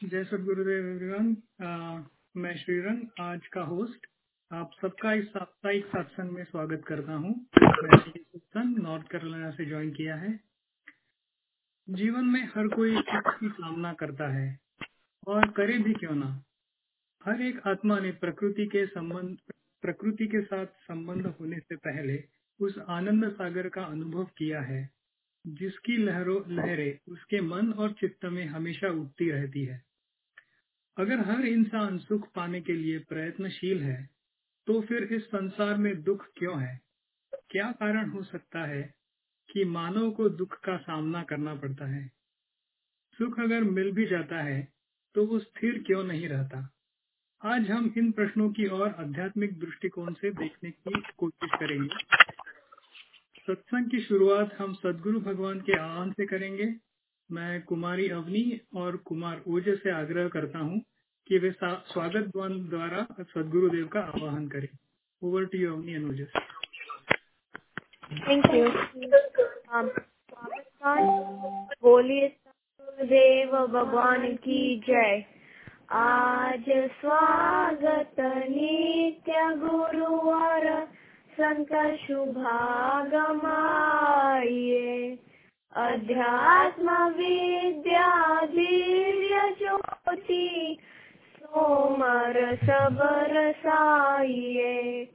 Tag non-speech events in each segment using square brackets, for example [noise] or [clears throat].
जय सदगुरुदेव एवरीवन मैं श्रीरंग, आज का होस्ट आप सबका इस साप्ताहिक सत्संग में स्वागत करता हूँ। सत्संग नॉर्थ कैरोलिना से ज्वाइन किया है। जीवन में हर कोई की सामना करता है, और करे भी क्यों ना? हर एक आत्मा ने प्रकृति के संबंध, प्रकृति के साथ संबंध होने से पहले उस आनंद सागर का अनुभव किया है, जिसकी लहरों, लहरें उसके मन और चित्त में हमेशा उठती रहती है। अगर हर इंसान सुख पाने के लिए प्रयत्नशील है तो फिर इस संसार में दुख क्यों है? क्या कारण हो सकता है कि मानव को दुख का सामना करना पड़ता है? सुख अगर मिल भी जाता है तो वो स्थिर क्यों नहीं रहता? आज हम इन प्रश्नों की ओर आध्यात्मिक दृष्टिकोण से देखने की कोशिश करेंगे। सत्संग की शुरुआत हम सदगुरु भगवान के आह्वान से करेंगे। मैं कुमारी अवनी और कुमार ओज से आग्रह करता हूँ कि वे स्वागत द्वारा सदगुरुदेव का आवाहन करें। Over to you Avani Ojas thank you सदगुरुदेव भगवान की जय। आज स्वागत नित्य गुरुवार संत शुभागमाये अध्यात्म विद्या ज्योति सोमर सबर साइये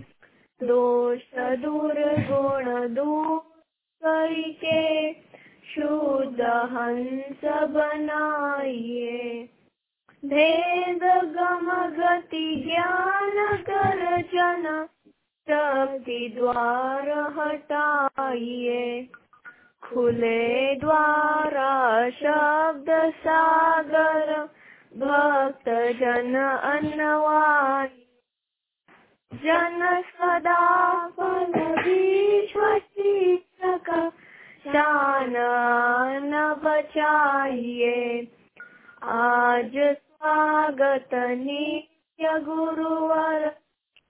दोष दूर, गुण दूर, करके शुद्ध हंस बनाइए। भेद गम गति ज्ञान कर जन शक्ति द्वार हटाइए। खुले द्वारा शब्द सागर भक्त जन अन्नवाय जन सदा फल विश्व शिक्षक शान न बचाइए। आज स्वागत नित्य गुरुवर।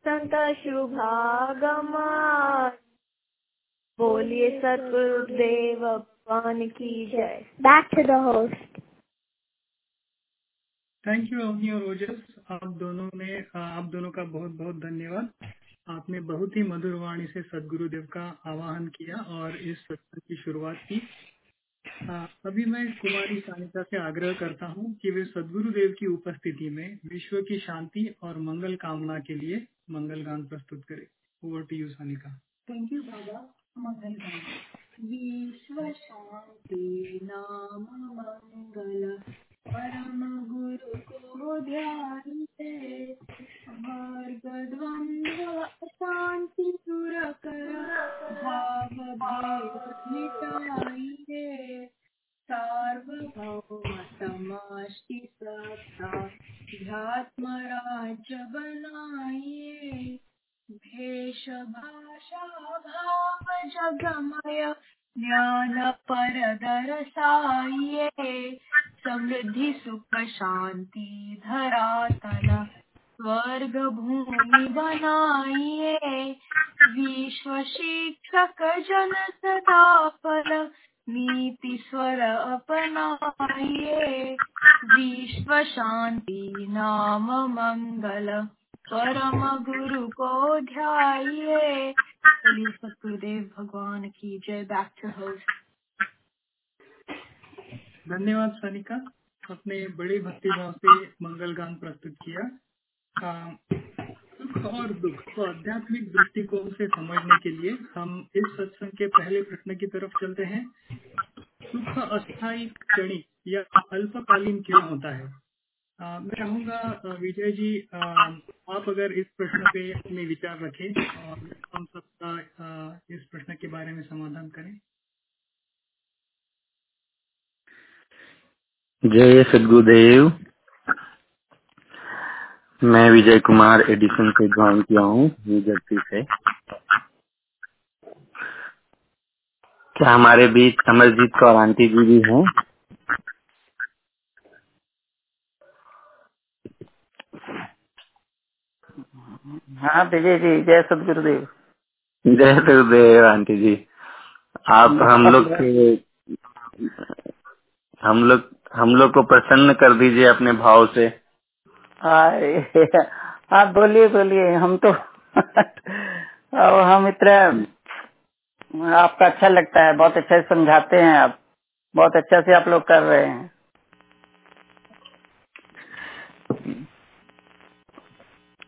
संत शुभागमा बोलिए सतगुरुदेव, भगवान की जय। Back to the host thank you Avani और ओजस आप दोनों ने आप दोनों का बहुत बहुत धन्यवाद. आपने बहुत ही मधुर वाणी से सदगुरुदेव का आवाहन किया और इस सत्संग की शुरुआत की। अभी मैं कुमारी सानिका से आग्रह करता हूँ कि वे सदगुरुदेव की उपस्थिति में विश्व की शांति और मंगल कामना के लिए मंगल गान प्रस्तुत करें। Over to you Sanika. Thank you बाबा। मंगल गान। विश्व शांति नाम मंगल। परम गुरु को ध्यान मार्ग द्वंद्व शांति दूर कर, भाव भेद मिटाइए। सार्वभौम समाष्टि सत्ता ध्यात्म राज्य बनाइए। भेष भाषा भाव जगमय ज्ञान पर दरसाइए समृद्धि, सुख, शांति धरातल स्वर्ग, भूमि बनाइए विश्व शिक्षक, जन सदा फल नीति, स्वर अपनाइए विश्व शांति, नाम, मंगल परम गुरु को ध्याइए। चलिए सतगुरुदेव भगवान की जय। बैक टू होस्ट धन्यवाद सानिका। अपने बड़े भक्ति भाव से मंगल गान प्रस्तुत किया। सुख और दुख को आध्यात्मिक दृष्टिकोण से समझने के लिए हम इस सत्संग के पहले प्रश्न की तरफ़ चलते हैं। सुख अस्थायी क्षणिक या अल्पकालीन क्यों होता है? मैं चाहूँगा विजय जी आप अगर इस प्रश्न पे अपने विचार रखें और हम सबका इस प्रश्न के बारे में समाधान करें। जय सदगुरुदेव। मैं विजय कुमार, एडिशन से ज्वाइन किया हूँ न्यू जर्सी से। क्या हमारे बीच अमरजीत कौर आंटी जी भी हैं? हाँ विजय जी जय सदगुरुदेव जय सदगुरुदेव आंटी जी। आप हम लोग के हम लोग हम लोग को प्रसन्न कर दीजिए अपने भाव से। आप बोलिए बोलिए हम तो और हम इतना आपका अच्छा लगता है बहुत अच्छा समझाते हैं आप बहुत अच्छा से आप लोग कर रहे हैं।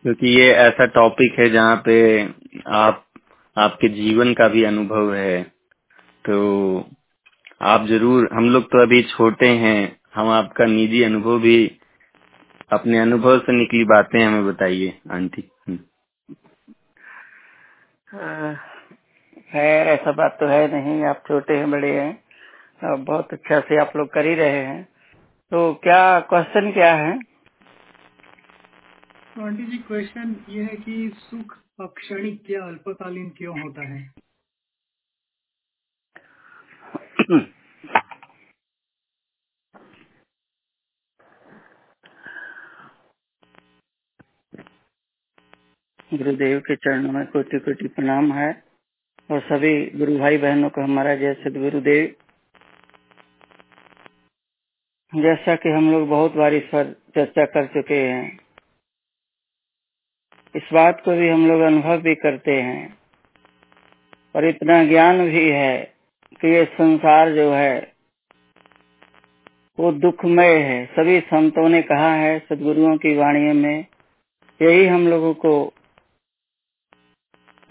क्योंकि ये ऐसा टॉपिक है जहाँ पे आप, आपके जीवन का भी अनुभव है। तो आप ज़रूर, हम लोग तो अभी छोटे हैं, हम आपका निजी अनुभव भी, अपने अनुभव से निकली बातें हमें बताइए, आंटी। हम्म। खैर ऐसा बात तो है नहीं, आप छोटे हैं, बड़े हैं बहुत अच्छा से आप लोग कर ही रहे हैं। तो क्या क्वेश्चन क्या है? आंटी जी क्वेश्चन ये है कि सुख अक्षणिक या अल्पकालीन क्यों होता है? गुरुदेव के चरणों में कोटि कोटि प्रणाम है और सभी गुरु भाई बहनों को हमारा जय सदगुरुदेव। जैसा कि हम लोग बहुत बार इस पर चर्चा कर चुके हैं इस बात को भी हम लोग अनुभव भी करते हैं। और इतना ज्ञान भी है कि ये संसार जो है, वो दुखमय है। सभी संतों ने कहा है सदगुरुओं की वाणी में, यही हम लोगों को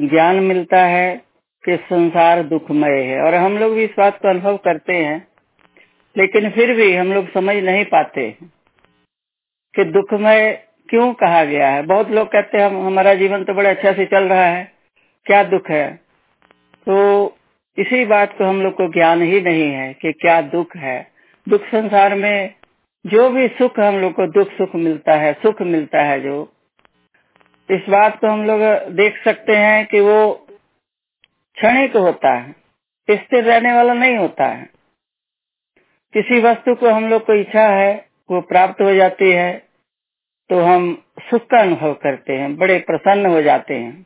ज्ञान मिलता है कि संसार दुखमय है। और हम लोग भी इस बात को अनुभव करते हैं, लेकिन फिर भी हम लोग समझ नहीं पाते कि दुखमय क्यों कहा गया है? बहुत लोग कहते हैं हम हमारा जीवन तो बड़े अच्छा से चल रहा है, क्या दुख है? तो इसी बात को हम लोग को ज्ञान ही नहीं है कि क्या दुख है। दुख संसार में जो भी सुख हम लोग को, दुख सुख मिलता है, सुख मिलता है जो। इस बात को हम लोग देख सकते हैं कि वो क्षणिक होता है, स्थिर रहने वाला नहीं होता है। किसी वस्तु को हम लोग को इच्छा है, वो प्राप्त हो जाती है तो हम सुख का अनुभव करते हैं, बड़े प्रसन्न हो जाते हैं।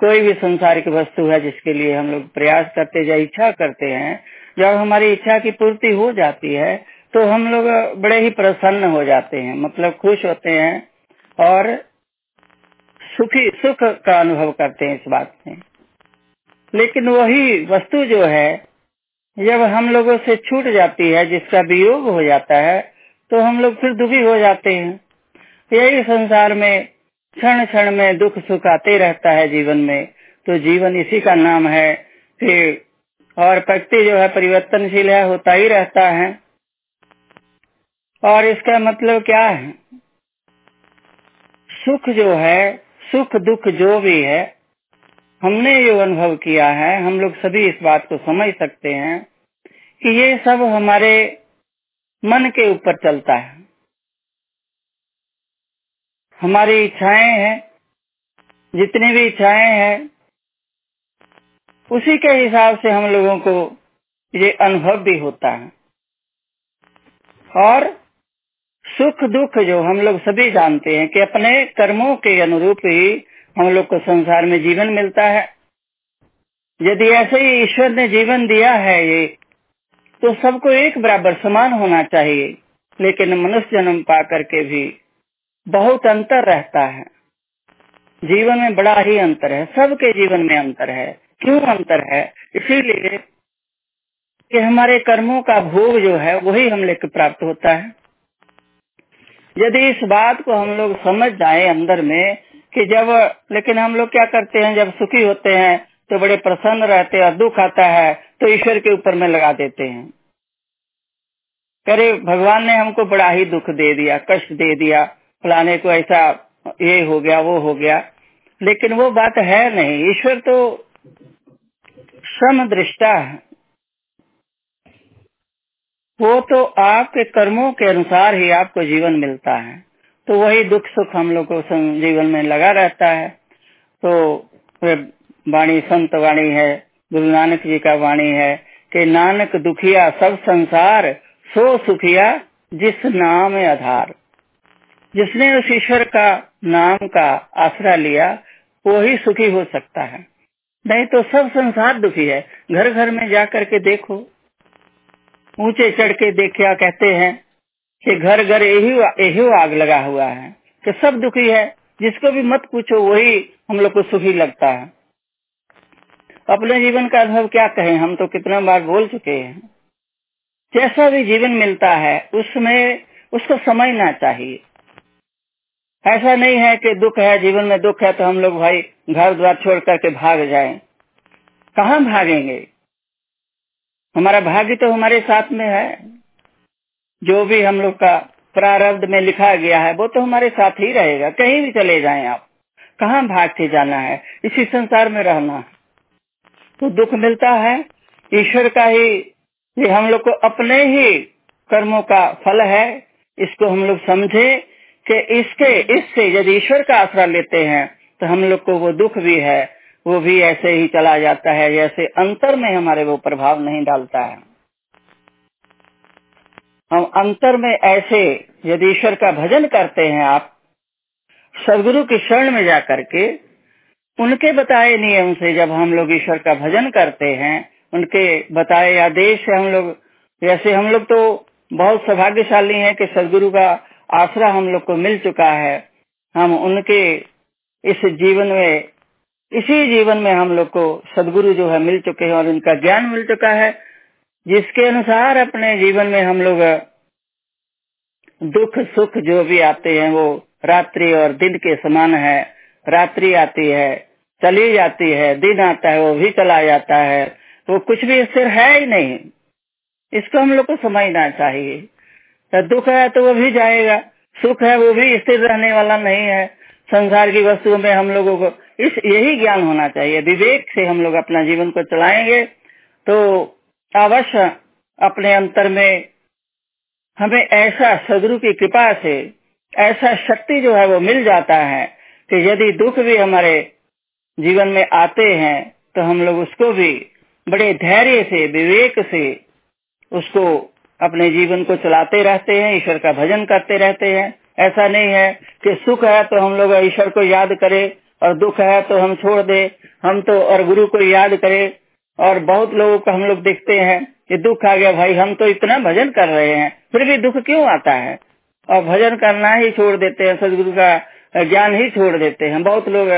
कोई भी संसारिक वस्तु है जिसके लिए हम लोग प्रयास करते या इच्छा करते हैं, जब हमारी इच्छा की पूर्ति हो जाती है तो हम लोग बड़े ही प्रसन्न हो जाते हैं मतलब खुश होते हैं और सुखी, सुख का अनुभव करते हैं इस बात में लेकिन वही वस्तु जो है, जब हम लोगों से छूट जाती है, जिसका वियोग हो जाता है तो हम लोग फिर दुखी हो जाते हैं। यही संसार में क्षण क्षण में दुख सुख आते रहता है जीवन में। तो जीवन इसी का नाम है कि और प्रकृति जो है परिवर्तनशील है, होता ही रहता है। और इसका मतलब क्या है? सुख जो है, सुख दुख जो भी है, हमने जो अनुभव किया है। हम लोग सभी इस बात को समझ सकते हैं कि ये सब हमारे मन के ऊपर चलता है। हमारी इच्छाएँ हैं, जितनी भी इच्छाएँ हैं, उसी के हिसाब से हम लोगों को ये अनुभव भी होता है। और सुख दुख जो हम लोग सभी जानते हैं कि अपने कर्मों के अनुरूप ही हम लोग को संसार में जीवन मिलता है। यदि ऐसे ही ईश्वर ने जीवन दिया है, ये तो सबको एक बराबर समान होना चाहिए, लेकिन मनुष्य जन्म पा करके भी बहुत अंतर रहता है। जीवन में बड़ा ही अंतर है, सबके जीवन में अंतर है। क्यों अंतर है? इसीलिए कि हमारे कर्मों का भोग जो है, वही हम लेकर प्राप्त होता है। यदि इस बात को हम लोग समझ जाए अंदर में कि जब, लेकिन हम लोग क्या करते हैं, जब सुखी होते हैं तो बड़े प्रसन्न रहते हैं, दुख आता है तो ईश्वर के ऊपर में लगा देते हैं। करे भगवान ने हमको बड़ा ही दुख दे दिया, कष्ट दे दिया, फलाने को ऐसा ये हो गया, वो हो गया। लेकिन वो बात है नहीं, ईश्वर तो सम दृष्टा है। वो तो आपके कर्मों के अनुसार ही आपको जीवन मिलता है। तो वही दुख सुख हम लोग को जीवन में लगा रहता है। तो वाणी संत वाणी है, गुरु नानक जी का वाणी है कि नानक दुखिया सब संसार, सो सुखिया जिस नाम आधार। जिसने उस ईश्वर का नाम का आसरा लिया वो ही सुखी हो सकता है। नहीं तो सब संसार दुखी है। घर घर में जा करके देखो। ऊँचे चढ़ के देखा कहते हैं कि घर घर यही यही आग लगा हुआ है कि सब दुखी है। जिसको भी मत पूछो, वही हम लोग को सुखी लगता है। अपने जीवन का अनुभव क्या कहें? हम तो कितना बार बोल चुके हैं। जैसा भी जीवन मिलता है, उसमें उसको समझना चाहिए। ऐसा नहीं है कि दुख है, जीवन में दुख है तो हम लोग भाई घर द्वार छोड़ करके भाग जाए। कहाँ भागेंगे? हमारा भाग्य तो हमारे साथ में है। जो भी हम लोग का प्रारब्ध में लिखा गया है, वो तो हमारे साथ ही रहेगा। कहीं भी चले जाएँ आप। कहाँ भाग के जाना है? इसी संसार में रहना है। तो दुख मिलता है, ईश्वर का ही ये हम लोग को अपने ही कर्मों का फल है। इसको हम लोग समझे कि इसके, इससे यदि ईश्वर का आसरा लेते हैं तो हम लोग को वो दुख भी है, वो भी ऐसे ही चला जाता है जैसे अंतर में हमारे वो प्रभाव नहीं डालता है। हम अंतर में ऐसे यदि ईश्वर का भजन करते हैं आप, सदगुरु की शरण में जा करके उनके बताए नियम से जब हम लोग ईश्वर का भजन करते हैं, उनके बताए आदेश से हम लोग, जैसे हम लोग तो बहुत सौभाग्यशाली हैं कि सदगुरु का आसरा हम लोग को मिल चुका है। हम उनके इस जीवन में, इसी जीवन में हम लोग को सदगुरु जो है मिल चुके हैं और उनका ज्ञान मिल चुका है, जिसके अनुसार अपने जीवन में हम लोग दुख सुख जो भी आते हैं, वो रात्रि और दिन के समान है। रात्रि आती है, चली जाती है, दिन आता है, वो भी चला जाता है वो कुछ भी स्थिर है ही नहीं। इसको हम लोग को समझना चाहिए। तो दुख है तो वो भी जाएगा, सुख है वो भी स्थिर रहने वाला नहीं है। संसार की वस्तुओं में हम लोगों को इस, यही ज्ञान होना चाहिए। विवेक से हम लोग अपना जीवन को चलाएँगे तो अवश्य अपने अंतर में हमें ऐसा सदगुरु की कृपा से, ऐसा शक्ति जो है वो मिल जाता है। कि यदि दुख भी हमारे जीवन में आते हैं तो हम लोग उसको भी बड़े धैर्य से, विवेक से उसको अपने जीवन को चलाते रहते हैं, ईश्वर का भजन करते रहते हैं। ऐसा नहीं है कि सुख है तो हम लोग ईश्वर को याद करें और दुख है तो हम छोड़ दे। हम तो और गुरु को याद करें और बहुत लोगों को हम लोग देखते हैं कि दुख आ गया, भाई हम तो इतना भजन कर रहे हैं, फिर भी दुख क्यों आता है? और भजन करना ही छोड़ देते हैं, सदगुरु का ज्ञान ही छोड़ देते हैं। बहुत लोग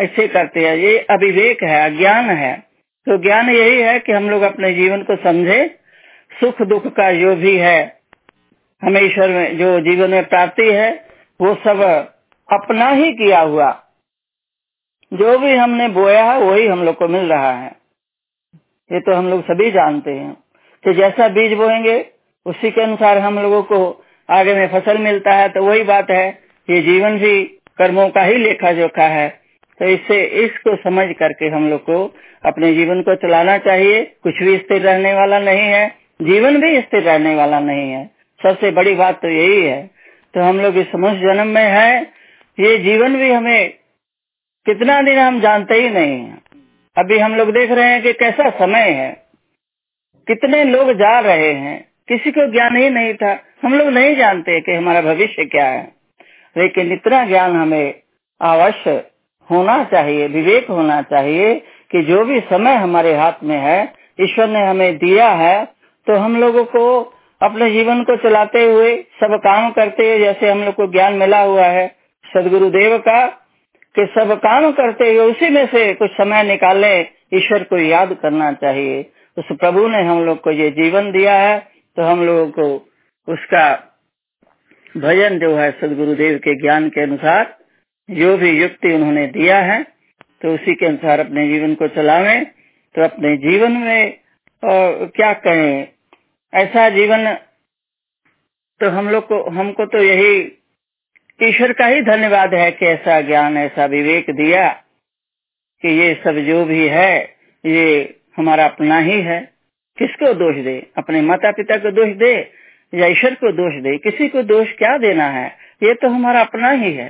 ऐसे करते हैं। ये अविवेक है, अज्ञान है। तो ज्ञान यही है कि हम लोग अपने जीवन को समझे। सुख दुख का जो भी है, हमें ईश्वर में जो जीवन में प्राप्ति है, वो सब अपना ही किया हुआ। जो भी हमने बोया है, वही हम लोग को मिल रहा है। ये तो हम लोग सभी जानते हैं। कि जैसा बीज बोएँगे, उसी के अनुसार हम लोगों को आगे में फ़सल मिलता है। तो वही बात है, ये जीवन भी कर्मों का ही लेखा जोखा है। तो इससे, इसको समझ करके हम लोग को अपने जीवन को चलाना चाहिए। कुछ भी स्थिर रहने वाला नहीं है। जीवन भी स्थिर रहने वाला नहीं है। सबसे बड़ी बात तो यही है। तो हम लोग इस मनुष्य जन्म में है। ये जीवन भी हमें कितना दिन हम जानते ही नहीं है। अभी हम लोग देख रहे हैं कि कैसा समय है। कितने लोग जा रहे हैं। किसी को ज्ञान ही नहीं था। हम लोग नहीं जानते कि हमारा भविष्य क्या है। लेकिन इतना ज्ञान हमें अवश्य होना चाहिए, विवेक होना चाहिए कि जो भी समय हमारे हाथ में है, ईश्वर ने हमें दिया है तो हम लोगों को अपने जीवन को चलाते हुए, सब काम करते हुए, जैसे हम लोग को ज्ञान मिला हुआ है, सदगुरुदेव का, कि सब काम करते हुए उसी में से कुछ समय निकाले, ईश्वर को याद करना चाहिए। उस प्रभु ने हम लोग को ये जीवन दिया है तो हम लोगों को उसका भजन जो है सदगुरुदेव के ज्ञान के अनुसार, जो भी युक्ति उन्होंने दिया है तो उसी के अनुसार अपने जीवन को चलावे। तो अपने जीवन में और क्या कहें? ऐसा जीवन तो हम लोग को, हमको तो यही ईश्वर का ही धन्यवाद है कि ऐसा ज्ञान, ऐसा विवेक दिया कि ये सब जो भी है, ये हमारा अपना ही है। किसको दोष दे? अपने माता पिता को दोष दे? या ईश्वर को दोष दे, किसी को दोष क्या देना है? ये तो हमारा अपना ही है।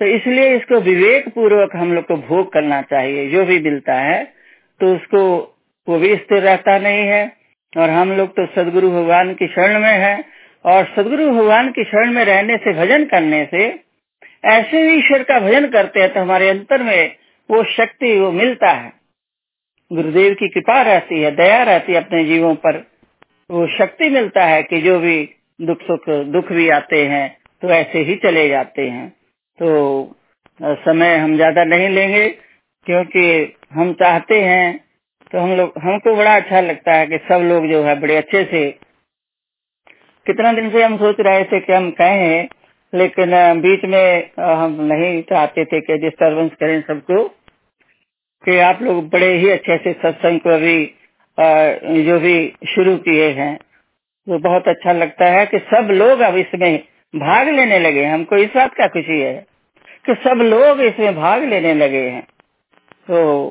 तो इसलिए इसको विवेक पूर्वक हम लोग को भोग करना चाहिए। जो भी मिलता है तो उसको, वो भी स्थिर रहता नहीं है। और हम लोग तो सदगुरु भगवान की शरण में है। और सदगुरु भगवान की शरण में रहने से, भजन करने से, ऐसे ही ईश्वर का भजन करते हैं तो हमारे अंतर में वो शक्ति, वो मिलता है। गुरुदेव की कृपा रहती है, दया रहती है अपने जीवों पर। वो शक्ति मिलता है कि जो भी दुख सुख, दुख भी आते हैं तो ऐसे ही चले जाते हैं। तो समय हम ज़्यादा नहीं लेंगे, क्योंकि हम चाहते हैं तो हम लोग, हमको बड़ा अच्छा लगता है कि सब लोग जो है बड़े अच्छे से, कितना दिन से हम सोच रहे थे कि हम कहें, लेकिन बीच में हम नहीं चाहते थे कि डिस्टर्बेंस करें सबको, कि आप लोग बड़े ही अच्छे से सत्संग को अभी जो भी शुरू किए हैं तो बहुत अच्छा लगता है कि सब लोग अब इसमें भाग लेने लगे हैं। हमको इस बात का खुशी है कि सब लोग इसमें भाग लेने लगे हैं। तो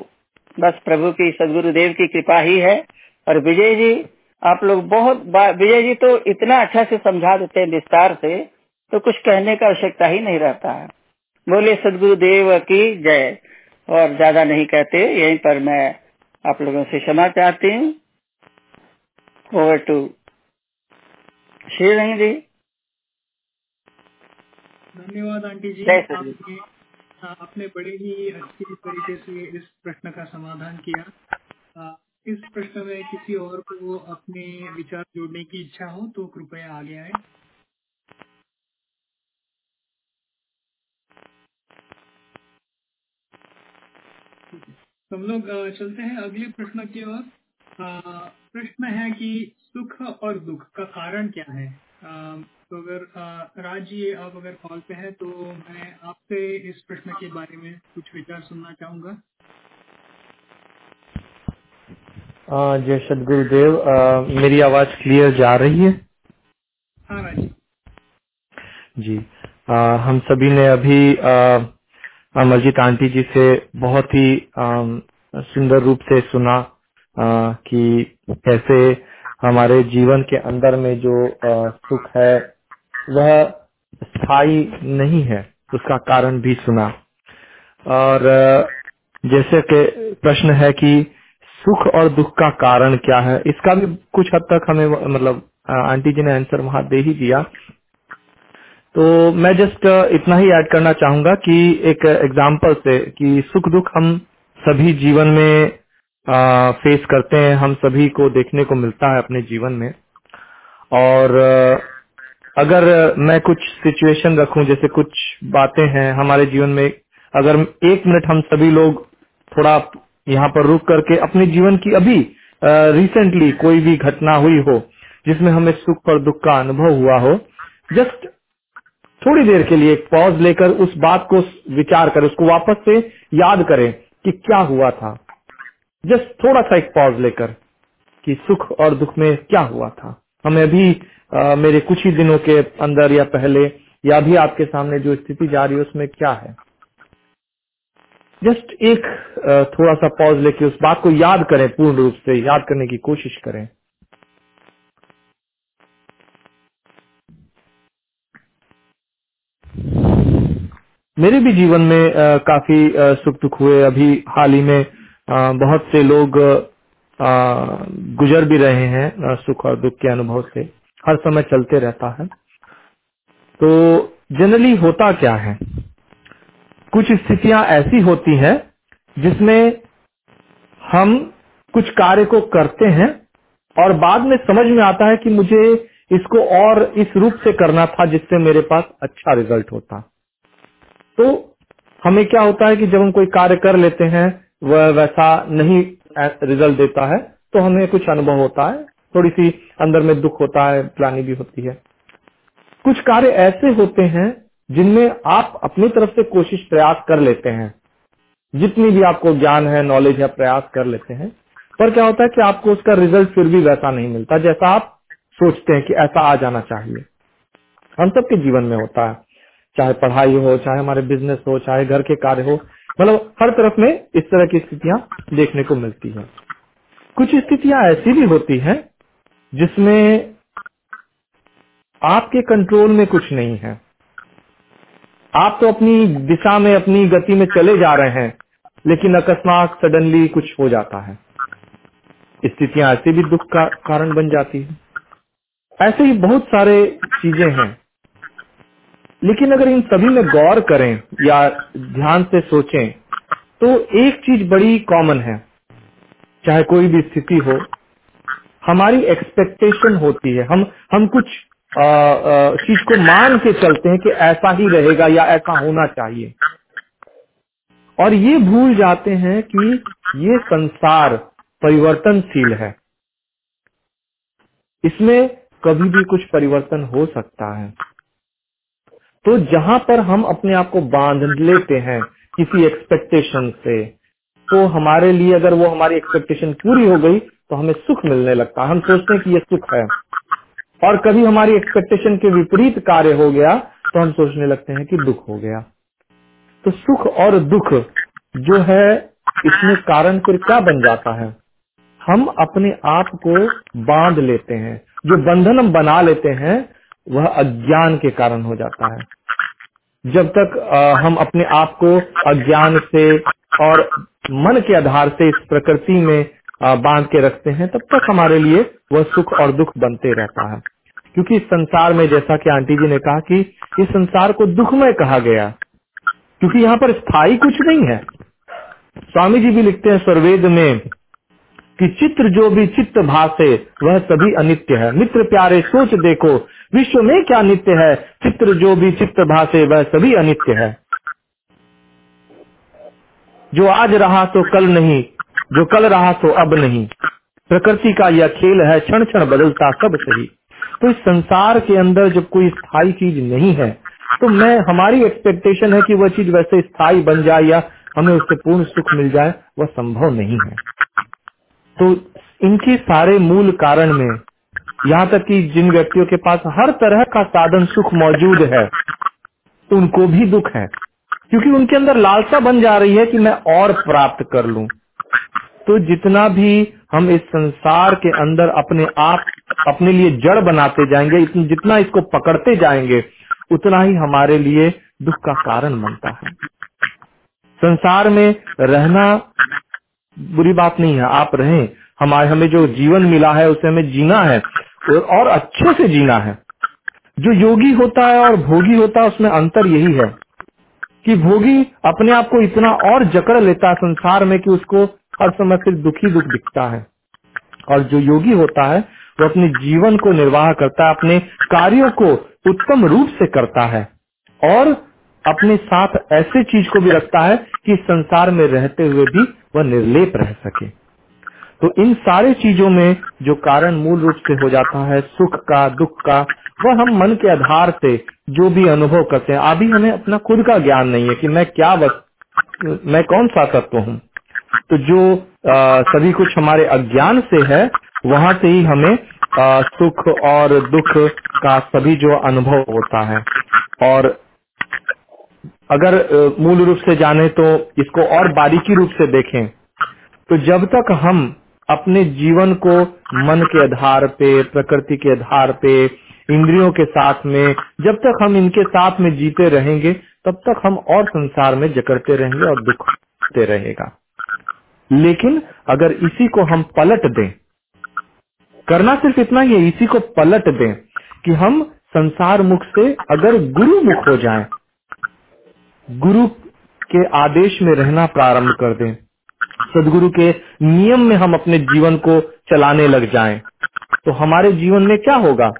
बस प्रभु की, सदगुरुदेव की कृपा ही है। और विजय जी, आप लोग बहुत विजय जी तो इतना अच्छा से समझा देते हैं विस्तार से तो कुछ कहने का आवश्यकता ही नहीं रहता है। बोले, सदगुरुदेव की जय। और ज़्यादा नहीं कहते, यहीं पर मैं आप लोगों से क्षमा चाहती हूँ। Over to Shrirang ji. धन्यवाद आंटी जी। आपने आपने बड़े ही अच्छी तरीके से इस प्रश्न का समाधान किया। इस प्रश्न में किसी और को अपने विचार जोड़ने की इच्छा हो तो कृपया आगे आए। हम लोग चलते हैं अगले प्रश्न की ओर। प्रश्न है कि सुख और दुख का कारण क्या है? तो अगर राज जी आप अगर कॉल पे हैं तो मैं आपसे इस प्रश्न के बारे में कुछ विचार सुनना चाहूँगा। जय सदगुरुदेव गुरुदेव मेरी आवाज़ क्लियर जा रही है? हाँ राज जी। जी आ, हम सभी ने अभी आ, अमरजीत आंटी जी से बहुत ही सुंदर रूप से सुना आ, कि कैसे हमारे जीवन के अंदर में जो सुख है वह स्थायी नहीं है उसका कारण भी सुना। और जैसे कि प्रश्न है कि सुख और दुख का कारण क्या है इसका भी कुछ हद तक हमें मतलब आंटी जी ने आंसर वहाँ दे ही दिया। तो मैं जस्ट इतना ही ऐड करना चाहूँगा कि एक एग्ज़ाम्पल से कि सुख दुख हम सभी जीवन में आ, फेस करते हैं हम सभी को देखने को मिलता है अपने जीवन में। और अगर मैं कुछ सिचुएशन रखूँ जैसे कुछ बातें हैं हमारे जीवन में अगर एक मिनट हम सभी लोग थोड़ा यहाँ पर रुक करके अपने जीवन की अभी रिसेंटली कोई भी घटना हुई हो जिसमें हमें सुख और दुख का अनुभव हुआ हो जस्ट थोड़ी देर के लिए एक पॉज लेकर उस बात को विचार करें उसको वापस से याद करें कि क्या हुआ था। जस्ट थोड़ा सा एक पॉज लेकर कि सुख और दुख में क्या हुआ था। हमें अभी आ, मेरे कुछ ही दिनों के अंदर या पहले या भी आपके सामने जो स्थिति जा रही है उसमें क्या है। जस्ट एक थोड़ा सा पॉज लेके उस बात को याद करें पूर्ण रूप से याद करने की कोशिश करें। मेरे भी जीवन में आ, काफ़ी सुख दुख हुए। अभी हाल ही में आ, बहुत से लोग आ, गुजर भी रहे हैं सुख और दुख के अनुभव से। हर समय चलते रहता है। तो जनरली होता क्या है? कुछ स्थितियाँ ऐसी होती हैं जिसमें हम कुछ कार्य को करते हैं और बाद में समझ में आता है कि मुझे इसको और इस रूप से करना था जिससे मेरे पास अच्छा रिज़ल्ट होता। तो हमें क्या होता है कि जब हम कोई कार्य कर लेते हैं, वह वैसा नहीं रिज़ल्ट देता है तो हमें कुछ अनुभव होता है। थोड़ी सी अंदर में दुख होता है प्लानी भी होती है। कुछ कार्य ऐसे होते हैं, जिनमें आप अपनी तरफ़ से कोशिश प्रयास कर लेते हैं। जितनी भी आपको ज्ञान है नॉलेज है, प्रयास कर लेते हैं। पर क्या होता है कि आपको उसका रिज़ल्ट फिर भी वैसा नहीं मिलता, जैसा आप सोचते हैं कि ऐसा आ जाना चाहिए। हम सबके जीवन में होता है। चाहे पढ़ाई हो, चाहे हमारे बिज़नेस हो, चाहे घर के कार्य हो मतलब हर तरफ़ में इस तरह की स्थितियाँ देखने को मिलती हैं। कुछ स्थितियाँ ऐसी भी होती हैं जिसमें आपके कंट्रोल में कुछ नहीं है। आप तो अपनी दिशा में, अपनी गति में चले जा रहे हैं, लेकिन अकस्मात सडनली कुछ हो जाता है। स्थितियाँ ऐसे भी दुख का कारण बन जाती है। ऐसे ही बहुत सारे चीज़ें हैं लेकिन अगर इन सभी में गौर करें या ध्यान से सोचें तो एक चीज़ बड़ी कॉमन है। चाहे कोई भी स्थिति हो, हमारी एक्सपेक्टेशन होती है। हम हम कुछ चीज़ को मान के चलते हैं कि ऐसा ही रहेगा या ऐसा होना चाहिए। और ये भूल जाते हैं कि ये संसार परिवर्तनशील है। इसमें कभी भी कुछ परिवर्तन हो सकता है। तो जहाँ पर हम अपने आप को बाँध लेते हैं किसी एक्सपेक्टेशन से तो हमारे लिए अगर वो हमारी एक्सपेक्टेशन पूरी हो गई तो हमें सुख मिलने लगता है। हम सोचते हैं कि ये सुख है। और कभी हमारी एक्सपेक्टेशन के विपरीत कार्य हो गया तो हम सोचने लगते हैं कि दुख हो गया। तो सुख और दुख जो है, इसमें कारण फिर क्या बन जाता है? हम अपने आप को बाँध लेते हैं। जो बंधन हम बना लेते हैं वह अज्ञान के कारण हो जाता है। जब तक आ, हम अपने आप को अज्ञान से और मन के आधार से इस प्रकृति में बाँध के रखते हैं तब तक हमारे लिए वह सुख और दुख बनते रहता है। क्योंकि इस संसार में जैसा कि आंटी जी ने कहा कि इस संसार को दुखमय कहा गया क्योंकि यहाँ पर स्थायी कुछ नहीं है। स्वामी जी भी लिखते हैं स्वर्वेद में कि चित्र जो भी चित्त भाषे, वह सभी अनित्य है। मित्र प्यारे, सोच देखो, विश्व में क्या नित्य है? चित्र जो भी चित्त भाषे, वह सभी अनित्य है। जो आज रहा तो कल नहीं, जो कल रहा तो अब नहीं। प्रकृति का यह खेल है क्षण क्षण बदलता सब सही। तो इस संसार के अंदर जब कोई स्थायी चीज़ नहीं है तो मैं, हमारी एक्सपेक्टेशन है कि वह चीज़ वैसे स्थायी बन जाए या हमें उससे पूर्ण सुख मिल जाए, वह संभव नहीं है। तो इनके सारे मूल कारण में, यहाँ तक कि जिन व्यक्तियों के पास हर तरह का साधन सुख मौजूद है, उनको भी दुख है। क्योंकि उनके अंदर लालसा बन जा रही है कि मैं और प्राप्त कर लूँ। तो जितना भी हम इस संसार के अंदर अपने आप, अपने लिए जड़ बनाते जाएँगे जितना इसको पकड़ते जाएँगे, उतना ही हमारे लिए दुख का कारण बनता है। संसार में रहना बुरी बात नहीं है, आप रहें। हमारे, हमें जो जीवन मिला है, उसे हमें जीना है और अच्छे से जीना है। जो योगी होता है और भोगी होता है, उसमें अंतर यही है कि भोगी अपने आप को इतना और जकड़ लेता है संसार में कि उसको हर समय सिर्फ़ दुखी दुख दिखता है। और जो योगी होता है, वो अपने जीवन को निर्वाह करता है, अपने कार्यों को उत्तम रूप से करता है। और अपने साथ ऐसे चीज़ को भी रखता है कि संसार में रहते हुए भी वह निर्लेप रह सके। तो इन सारे चीज़ों में जो कारण मूल रूप से हो जाता है सुख का दुख का वह हम मन के आधार से जो भी अनुभव करते हैं अभी हमें अपना खुद का ज्ञान नहीं है कि मैं क्या वस्त मैं कौन सा तत्व हूँ। तो जो आ, सभी कुछ हमारे अज्ञान से है वहाँ से ही हमें आ, सुख और दुख का सभी जो अनुभव होता है। और अगर मूल रूप से जाने तो इसको और बारीकी रूप से देखें तो जब तक हम अपने जीवन को मन के आधार पे, प्रकृति के आधार पे, इंद्रियों के साथ में, जब तक हम इनके साथ में जीते रहेंगे, तब तक हम और संसार में जकड़ते रहेंगे और दुख होते रहेगा। लेकिन अगर इसी को हम पलट दें, करना सिर्फ़ इतना ही है, इसी को पलट दें कि हम संसार मुख से अगर गुरु मुख हो जाएँ गुरु के आदेश में रहना प्रारंभ कर दें। सदगुरु के नियम में हम अपने जीवन को चलाने लग जाएँ। तो हमारे जीवन में क्या होगा?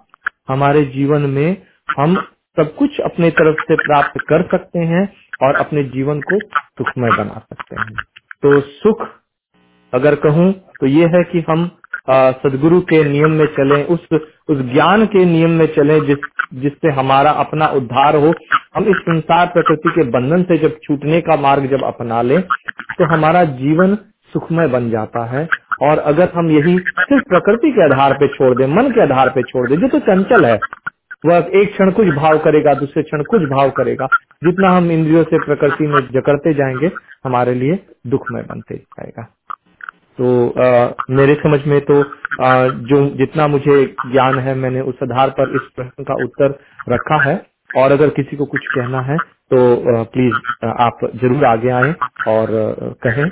हमारे जीवन में हम सब कुछ अपने तरफ़ से प्राप्त कर सकते हैं और अपने जीवन को सुखमय बना सकते हैं। तो सुख, अगर कहूँ तो ये है कि हम सदगुरु के नियम में चलें, उस उस ज्ञान के नियम में चलें जिस, जिससे हमारा अपना उद्धार हो। हम इस संसार प्रकृति के बंधन से जब छूटने का मार्ग जब अपना लें तो हमारा जीवन सुखमय बन जाता है। और अगर हम यही सिर्फ़ प्रकृति के आधार पे छोड़ दें, मन के आधार पे छोड़ दें जो तो चंचल है। वह एक क्षण कुछ भाव करेगा, दूसरे क्षण कुछ भाव करेगा। जितना हम इंद्रियों से प्रकृति में जकड़ते जाएँगे, हमारे लिए दुखमय बनते जाएगा। तो आ, मेरे समझ में तो आ, जो जितना मुझे ज्ञान है मैंने उस आधार पर इस प्रश्न का उत्तर रखा है। और अगर किसी को कुछ कहना है तो प्लीज़ आप ज़रूर आगे आए और कहें।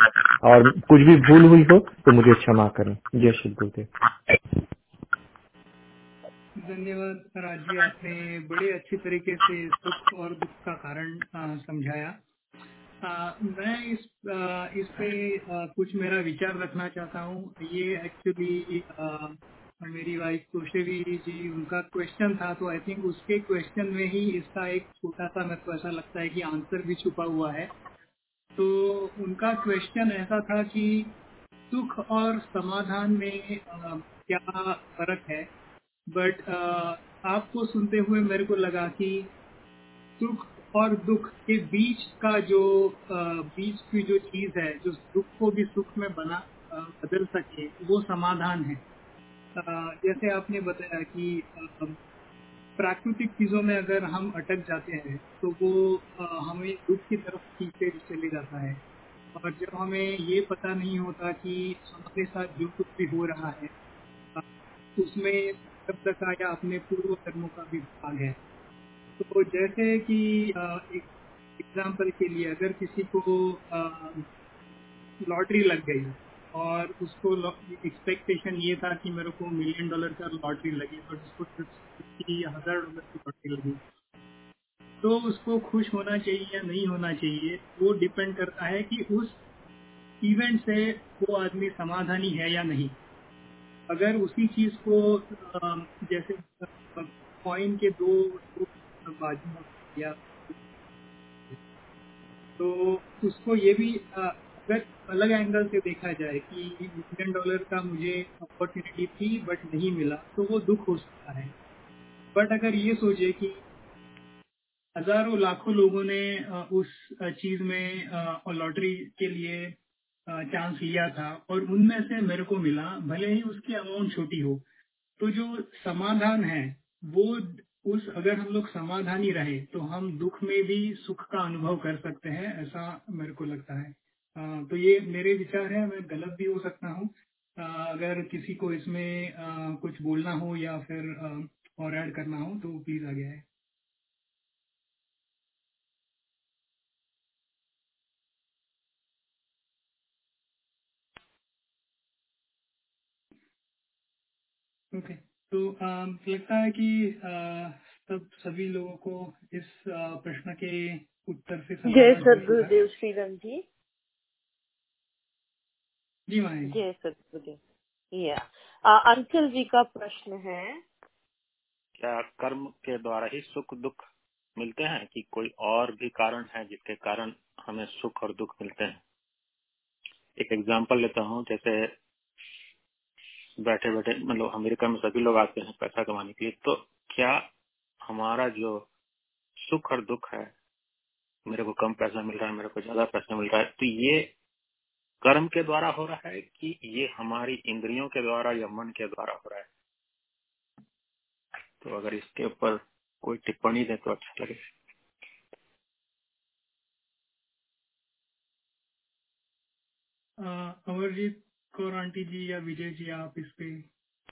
और कुछ भी भूल हुई हो तो मुझे क्षमा करें। जय श्री गुरुदेव। धन्यवाद जी आपने बड़े अच्छी तरीके से सुख और दुख का कारण समझाया। मैं इस आ, इस पे आ, कुछ मेरा विचार रखना चाहता हूँ। ये एक्चुअली मेरी वाइफ कोशेवी जी उनका क्वेश्चन था तो आई थिंक उसके क्वेश्चन में ही इसका एक छोटा सा मेरे को ऐसा लगता है कि आंसर भी छुपा हुआ है। तो उनका क्वेश्चन ऐसा था कि सुख और समाधान में आ, क्या फ़र्क है? बट आपको सुनते हुए मेरे को लगा कि सुख और दुख के बीच का जो बीच की जो चीज़ है, जो दुख को भी सुख में बना बदल सके, वो समाधान है। जैसे आपने बताया कि प्राकृतिक चीज़ों में अगर हम अटक जाते हैं तो वो हमें दुख की तरफ़ खींचते चले जाता है। और जब हमें ये पता नहीं होता कि हमारे साथ जो कुछ भी हो रहा है उसमें शब्द का या अपने पूर्व कर्मों का भी भाग है। तो जैसे कि एक एग्ज़ाम्पल के लिए अगर किसी को लॉटरी लग गई और उसको एक्सपेक्टेशन ये था कि मेरे को मिलियन डॉलर का लॉटरी लगी बट उसको हज़ार डॉलर की लॉटरी लगी। तो उसको खुश होना चाहिए या नहीं होना चाहिए, वो डिपेंड करता है कि उस इवेंट से वो आदमी समाधानी है या नहीं। अगर उसी चीज़ को जैसे कॉइन के दो बाजू या तो उसको ये भी अगर अलग एंगल से देखा जाए कि मिलियन डॉलर का मुझे अपॉर्चुनिटी थी बट नहीं मिला तो वो दुख हो सकता है। बट अगर ये सोचे कि हज़ारों, लाखों लोगों ने उस चीज़ में लॉटरी के लिए चांस लिया था और उनमें से मेरे को मिला, भले ही उसकी अमाउंट छोटी हो तो जो समाधान है, वो उस अगर हम लोग समाधानी रहे तो हम दुख में भी सुख का अनुभव कर सकते हैं ऐसा मेरे को लगता है। आ, तो ये मेरे विचार है मैं गलत भी हो सकता हूँ। अगर किसी को इसमें आ, कुछ बोलना हो या फिर आ, और ऐड करना हो तो प्लीज़ आ गया है तो लगता है कि सब सभी लोगों को इस प्रश्न के उत्तर से जय सदगुरुदेव श्रीराम जी। जी माए। जय सदगुरुदेव या। अंकल जी का प्रश्न है। क्या कर्म के द्वारा ही सुख दुख मिलते हैं? कि कोई और भी कारण है जिसके कारण हमें सुख और दुख मिलते हैं? एक एग्जांपल लेता हूँ जैसे बैठे बैठे मतलब अमेरिका में सभी लोग आते हैं पैसा कमाने के लिए तो क्या हमारा जो सुख और दुख है, मेरे को कम पैसा मिल रहा है, मेरे को ज़्यादा पैसा मिल रहा है तो ये कर्म के द्वारा हो रहा है कि ये हमारी इंद्रियों के द्वारा या मन के द्वारा हो रहा है? तो अगर इसके ऊपर कोई टिप्पणी दे तो अच्छा लगे। अमरजीत कौर आंटी जी या विजय जी, आप इस पे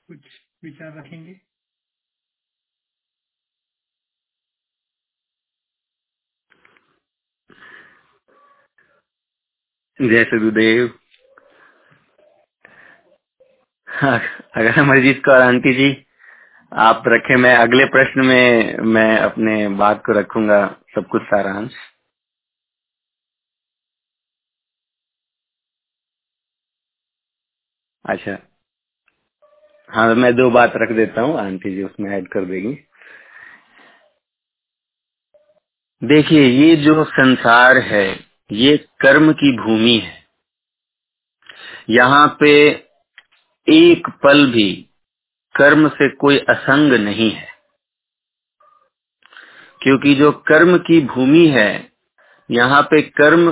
कुछ विचार रखेंगे? जय सदुदेव अगर अमरजीत कौर आंटी जी, आप रखे, मैं अगले प्रश्न में, मैं अपने बात को रखूँगा, सब कुछ सारांश। अच्छा। हाँ मैं दो बात रख देता हूँ, आंटी जी उसमें ऐड कर देगी। देखिए, ये जो संसार है, ये कर्म की भूमि है। यहाँ पे एक पल भी कर्म से कोई असंग नहीं है। क्योंकि जो कर्म की भूमि है, यहाँ पे कर्म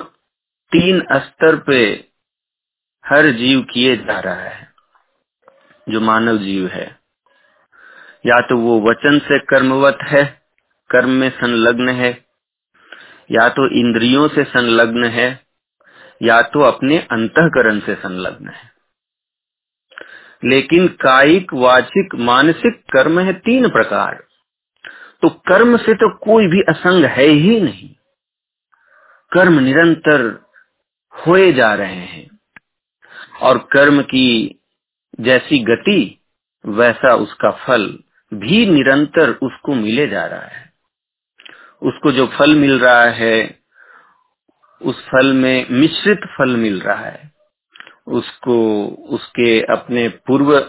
तीन स्तर पे हर जीव किए जा रहा है, जो मानव जीव है। या तो वो वचन से कर्मवत है, कर्म में संलग्न है, या तो इंद्रियों से संलग्न है, या तो अपने अंतकरण से संलग्न है। लेकिन कायिक, वाचिक, मानसिक कर्म है तीन प्रकार। तो कर्म से तो कोई भी असंग है ही नहीं। कर्म निरंतर होए जा रहे हैं। और कर्म की जैसी गति, वैसा उसका फल भी निरंतर उसको मिले जा रहा है। उसको जो फल मिल रहा है, उस फल में मिश्रित फल मिल रहा है। उसको, उसके अपने पूर्व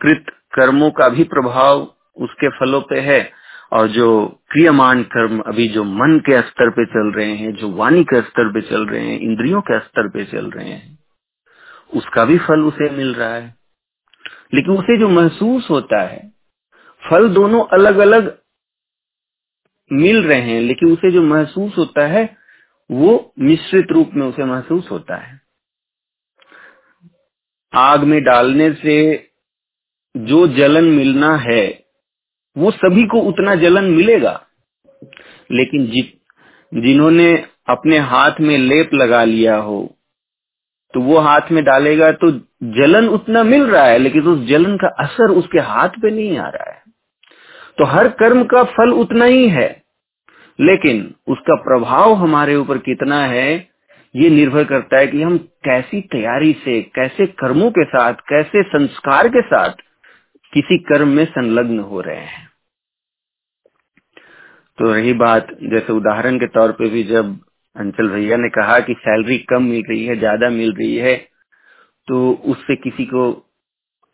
कृत कर्मों का भी प्रभाव उसके फलों पे है और जो क्रियमान कर्म अभी जो मन के स्तर पे चल रहे हैं, जो वाणी के स्तर पे चल रहे हैं, इंद्रियों के स्तर पे चल रहे हैं उसका भी फल उसे मिल रहा है। लेकिन उसे जो महसूस होता है, फल दोनों अलग अलग मिल रहे हैं, लेकिन उसे जो महसूस होता है, वो मिश्रित रूप में उसे महसूस होता है। आग में डालने से जो जलन मिलना है, वो सभी को उतना जलन मिलेगा। लेकिन जिन्होंने अपने हाथ में लेप लगा लिया हो तो वो हाथ में डालेगा तो जलन उतना मिल रहा है, लेकिन उस जलन का असर उसके हाथ पे नहीं आ रहा है। तो हर कर्म का फल उतना ही है, लेकिन उसका प्रभाव हमारे ऊपर कितना है, ये निर्भर करता है कि हम कैसी तैयारी से, कैसे कर्मों के साथ, कैसे संस्कार के साथ किसी कर्म में संलग्न हो रहे हैं। तो रही बात, जैसे उदाहरण के तौर पे भी जब अंचल भैया ने कहा कि सैलरी कम मिल रही है, ज़्यादा मिल रही है तो उससे किसी को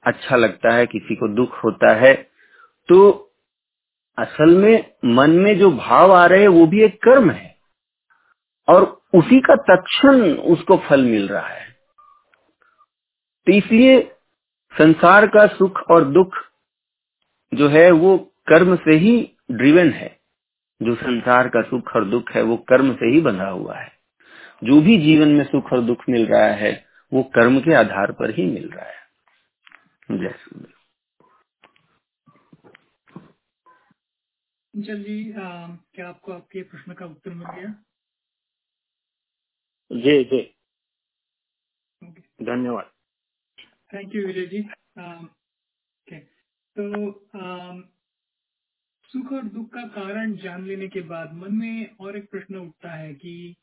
अच्छा लगता है, किसी को दुख होता है। तो असल में मन में जो भाव आ रहे हैं, वो भी एक कर्म है। और उसी का तक्षण उसको फल मिल रहा है। तो इसलिए संसार का सुख और दुख जो है, वो कर्म से ही ड्रिवन है। जो संसार का सुख और दुख है वो कर्म से ही बंधा हुआ है। जो भी जीवन में सुख और दुख मिल रहा है वो कर्म के आधार पर ही मिल रहा है। जय सूर्य चल जी आ, क्या आपको आपके प्रश्न का उत्तर मिल गया? जी जी। धन्यवाद। Thank you Vijay ji. Okay तो आ, सुख और दुख का कारण जान लेने के बाद मन में और एक प्रश्न उठता है कि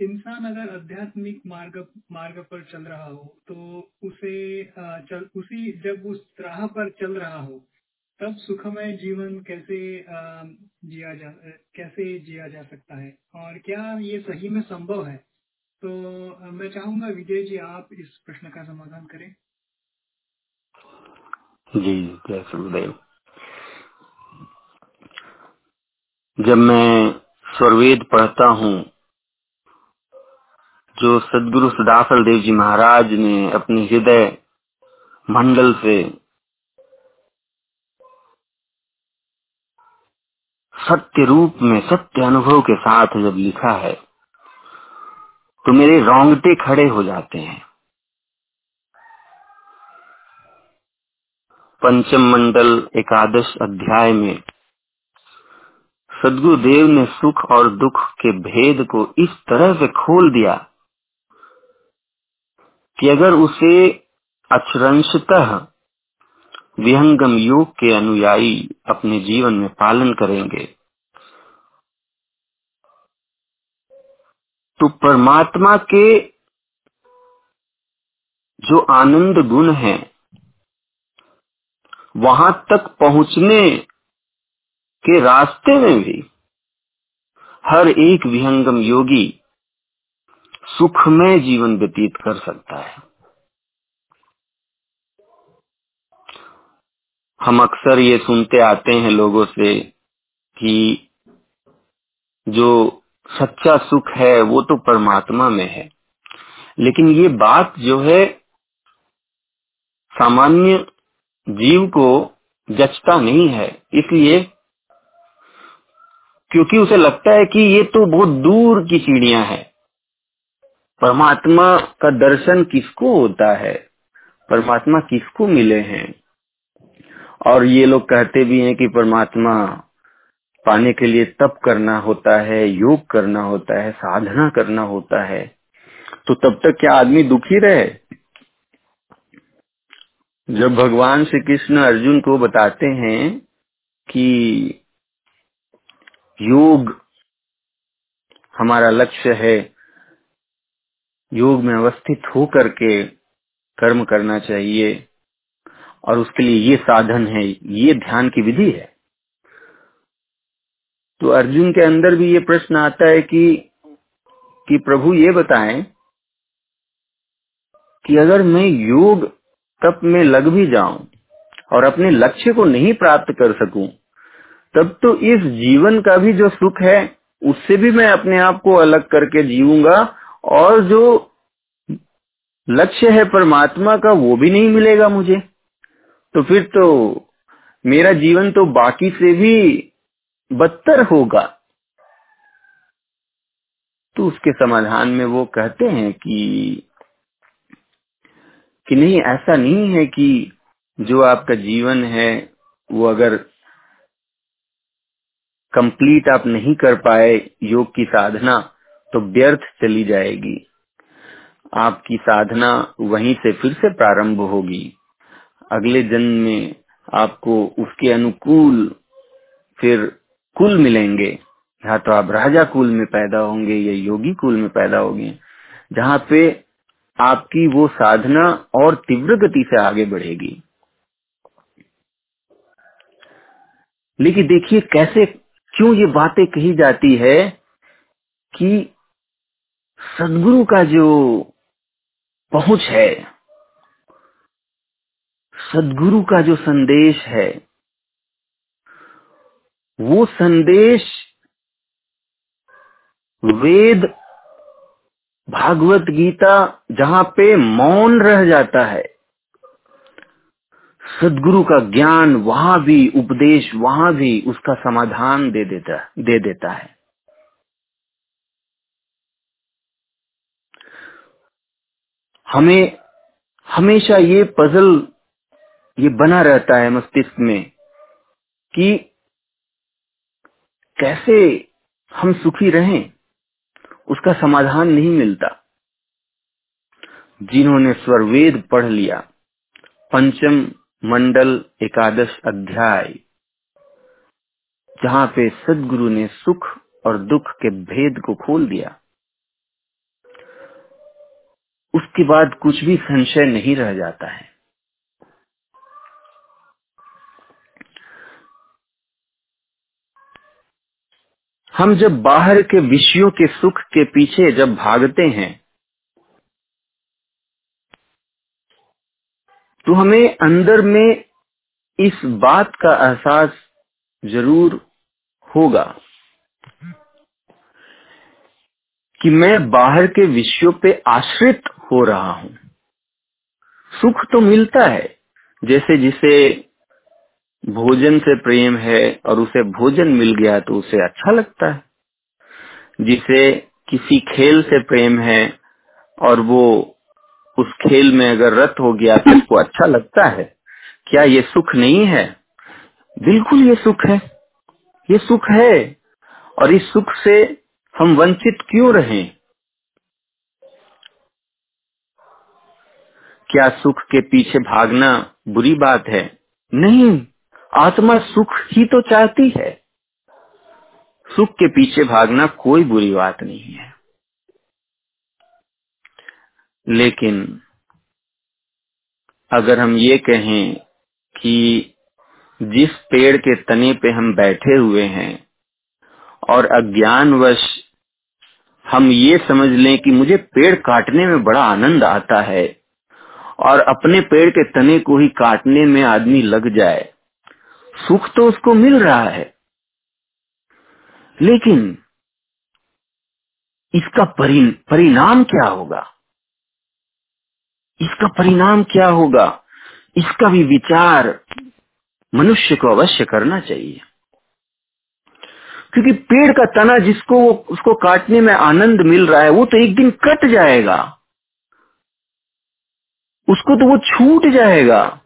इंसान अगर आध्यात्मिक मार्ग मार्ग पर चल रहा हो तो उसे चल, उसी, जब उस राह पर चल रहा हो, तब सुखमय जीवन कैसे जिया जा कैसे जिया जा सकता है? और क्या ये सही में संभव है? तो मैं चाहूँगा विजय जी, आप इस प्रश्न का समाधान करें। जी, जय सुखदेव। जब मैं स्वरवेद पढ़ता हूँ, जो सदगुरु सदाफल देव जी महाराज ने अपने हृदय मंडल से सत्य रूप में, सत्य अनुभव के साथ जब लिखा है तो मेरे रोंगटे खड़े हो जाते हैं। पंचम मंडल एकादश अध्याय में सदगुरुदेव ने सुख और दुख के भेद को इस तरह से खोल दिया कि अगर उसे अक्षरंशतः विहंगम योग के अनुयायी अपने जीवन में पालन करेंगे तो परमात्मा के जो आनंद गुण हैं, वहाँ तक पहुँचने के रास्ते में भी हर एक विहंगम योगी सुखमय जीवन व्यतीत कर सकता है। हम अक्सर ये सुनते आते हैं लोगों से कि जो सच्चा सुख है, वो तो परमात्मा में है। लेकिन ये बात जो है, सामान्य जीव को जचता नहीं है। इसलिए क्योंकि उसे लगता है कि ये तो बहुत दूर की चिड़िया है। परमात्मा का दर्शन किसको होता है? परमात्मा किसको मिले हैं? और ये लोग कहते भी हैं कि परमात्मा पाने के लिए तप करना होता है, योग करना होता है, साधना करना होता है। तो तब तक क्या आदमी दुखी रहे? जब भगवान श्री कृष्ण अर्जुन को बताते हैं कि योग हमारा लक्ष्य है। योग में अवस्थित होकर के कर्म करना चाहिए और उसके लिए ये साधन है, ये ध्यान की विधि है। तो अर्जुन के अंदर भी ये प्रश्न आता है कि कि प्रभु ये बताएँ कि अगर मैं योग तप में लग भी जाऊँ और अपने लक्ष्य को नहीं प्राप्त कर सकूँ तब तो इस जीवन का भी जो सुख है, उससे भी मैं अपने आप को अलग करके जीऊँगा और जो लक्ष्य है परमात्मा का, वो भी नहीं मिलेगा मुझे। तो फिर तो मेरा जीवन तो बाकी से भी बदतर होगा। तो उसके समाधान में वो कहते हैं कि कि नहीं, ऐसा नहीं है कि जो आपका जीवन है, वो अगर कंप्लीट आप नहीं कर पाए योग की साधना तो व्यर्थ चली जाएगी। आपकी साधना वहीं से फिर से प्रारंभ होगी। अगले जन्म में आपको उसके अनुकूल फिर कुल मिलेंगे। या तो आप राजा कुल में पैदा होंगे या योगी कुल में पैदा होंगे, जहाँ पे आपकी वो साधना और तीव्र गति से आगे बढ़ेगी। लेकिन देखिए कैसे क्यों ये बातें कही जाती है कि सदगुरु का जो पहुँच है, सदगुरु का जो संदेश है, वो संदेश वेद भागवत गीता जहाँ पे मौन रह जाता है। सदगुरु का ज्ञान वहाँ भी, उपदेश वहाँ भी उसका समाधान दे देता दे देता है। हमें, हमेशा ये पजल ये बना रहता है मस्तिष्क में कि कैसे हम सुखी रहें, उसका समाधान नहीं मिलता। जिन्होंने स्वरवेद पढ़ लिया, पंचम मंडल एकादश अध्याय, जहाँ पे सदगुरु ने सुख और दुख के भेद को खोल दिया। उसके बाद कुछ भी संशय नहीं रह जाता है। हम जब बाहर के विषयों के सुख के पीछे जब भागते हैं तो हमें अंदर में इस बात का एहसास ज़रूर होगा कि मैं बाहर के विषयों पे आश्रित हो रहा हूँ। सुख तो मिलता है, जैसे जिसे भोजन से प्रेम है और उसे भोजन मिल गया तो उसे अच्छा लगता है। जिसे किसी खेल से प्रेम है और वो उस खेल में अगर रत हो गया तो उसको अच्छा लगता है। क्या ये सुख नहीं है? बिल्कुल ये सुख है। ये सुख है। और इस सुख से हम वंचित क्यों रहें? क्या सुख के पीछे भागना बुरी बात है? नहीं, आत्मा सुख ही तो चाहती है। सुख के पीछे भागना कोई बुरी बात नहीं है। लेकिन अगर हम ये कहें कि जिस पेड़ के तने पे हम बैठे हुए हैं और अज्ञानवश हम ये समझ लें कि मुझे पेड़ काटने में बड़ा आनंद आता है और अपने पेड़ के तने को ही काटने में आदमी लग जाए, सुख तो उसको मिल रहा है। लेकिन इसका परिणाम क्या होगा? इसका परिणाम क्या होगा? इसका भी विचार मनुष्य को अवश्य करना चाहिए। क्योंकि पेड़ का तना जिसको वो, उसको काटने में आनंद मिल रहा है, वो तो एक दिन कट जाएगा। उसको तो वो छूट जाएगा।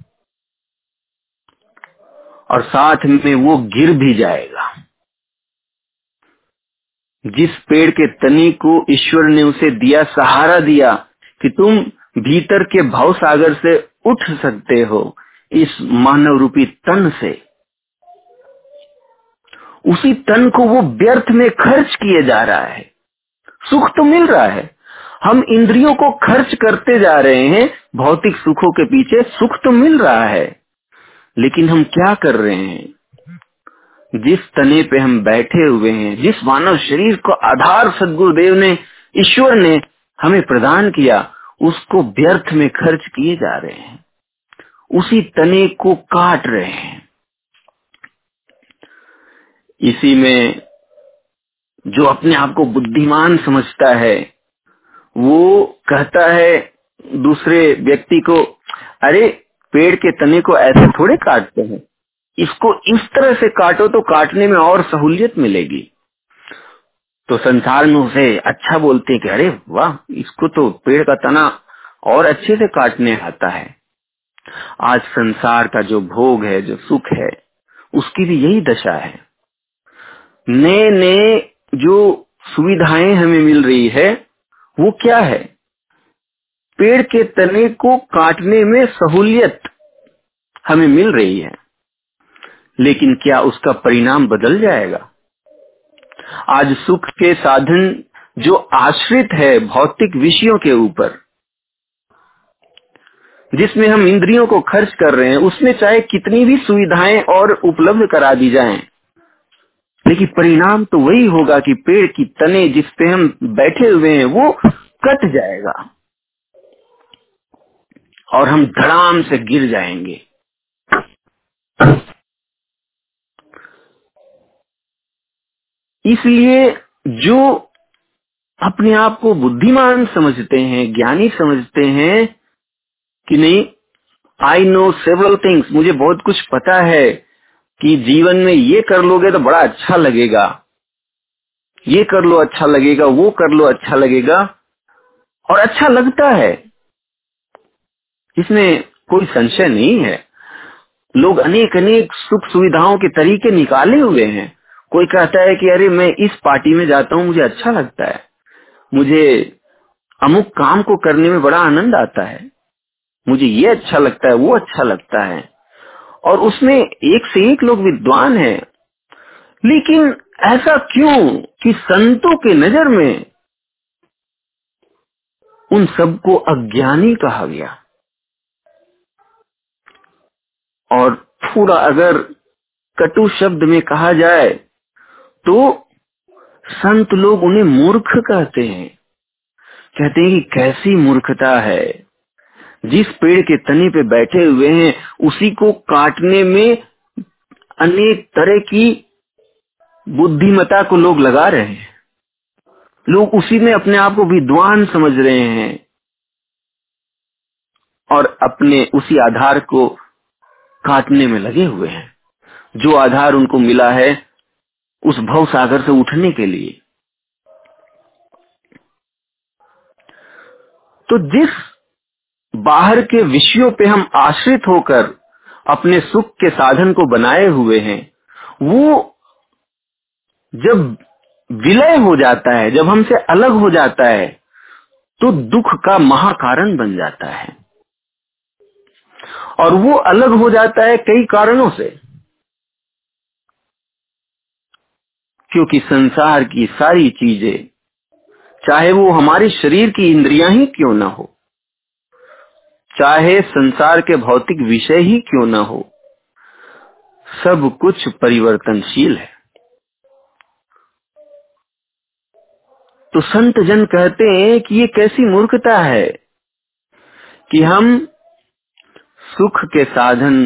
और साथ में वो गिर भी जाएगा। जिस पेड़ के तने को ईश्वर ने उसे दिया, सहारा दिया कि तुम भीतर के भाव सागर से उठ सकते हो इस मानव रूपी तन से। उसी तन को वो व्यर्थ में खर्च किए जा रहा है। सुख तो मिल रहा है। हम इंद्रियों को खर्च करते जा रहे हैं, भौतिक सुखों के पीछे सुख तो मिल रहा है। लेकिन हम क्या कर रहे हैं? जिस तने पे हम बैठे हुए हैं, जिस मानव शरीर को आधार सदगुरुदेव ने, ईश्वर ने हमें प्रदान किया उसको व्यर्थ में खर्च किए जा रहे हैं। उसी तने को काट रहे हैं। इसी में जो अपने आप को बुद्धिमान समझता है, वो कहता है दूसरे व्यक्ति को, अरे, पेड़ के तने को ऐसे थोड़े काटते हैं। इसको इस तरह से काटो तो काटने में और सहूलियत मिलेगी। तो संसार में उसे अच्छा बोलते हैं कि, अरे वाह, इसको तो पेड़ का तना और अच्छे से काटने आता है। आज संसार का जो भोग है, जो सुख है, उसकी भी यही दशा है। नए नए जो सुविधाएँ हमें मिल रही है, वो क्या है? पेड़ के तने को काटने में सहूलियत हमें मिल रही है, लेकिन क्या उसका परिणाम बदल जाएगा? आज सुख के साधन जो आश्रित है भौतिक विषयों के ऊपर, जिसमें हम इंद्रियों को खर्च कर रहे हैं, उसमें चाहे कितनी भी सुविधाएँ और उपलब्ध करा दी जाएँ, लेकिन परिणाम तो वही होगा कि पेड़ की तने जिस पे हम बैठे हुए हैं, वो कट जाएगा और हम धड़ाम से गिर जाएँगे। इसलिए जो अपने आप को बुद्धिमान समझते हैं, ज्ञानी समझते हैं कि नहीं आई नो सेवरल थिंग्स मुझे बहुत कुछ पता है कि जीवन में ये कर लोगे तो बड़ा अच्छा लगेगा। ये कर लो अच्छा लगेगा, वो कर लो अच्छा लगेगा। और अच्छा लगता है। इसमें कोई संशय नहीं है। लोग अनेक अनेक सुख सुविधाओं के तरीके निकाले हुए हैं। कोई कहता है कि अरे मैं इस पार्टी में जाता हूँ, मुझे अच्छा लगता है। मुझे अमुक काम को करने में बड़ा आनंद आता है। मुझे ये अच्छा लगता है, वो अच्छा लगता है। और उसमें एक से एक लोग विद्वान है। लेकिन ऐसा क्यों कि संतों के नज़र में उन सबको अज्ञानी कहा गया? और पूरा अगर कटु शब्द में कहा जाए तो संत लोग उन्हें मूर्ख कहते हैं। कहते हैं कि कैसी मूर्खता है। जिस पेड़ के तने पे बैठे हुए हैं, उसी को काटने में अनेक तरह की बुद्धिमता को लोग लगा रहे हैं। लोग उसी में अपने आप को विद्वान समझ रहे हैं और अपने उसी आधार को काटने में लगे हुए हैं। जो आधार उनको मिला है उस भव सागर से उठने के लिए। तो जिस बाहर के विषयों पे हम आश्रित होकर अपने सुख के साधन को बनाए हुए हैं, वो जब विलय हो जाता है, जब हमसे अलग हो जाता है तो दुख का महाकारण बन जाता है। और वो अलग हो जाता है कई कारणों से। क्योंकि संसार की सारी चीज़ें, चाहे वो हमारे शरीर की इंद्रियाँ ही क्यों ना हो, चाहे संसार के भौतिक विषय ही क्यों ना हो, सब कुछ परिवर्तनशील है। तो संत जन कहते हैं कि ये कैसी मूर्खता है कि हम सुख के साधन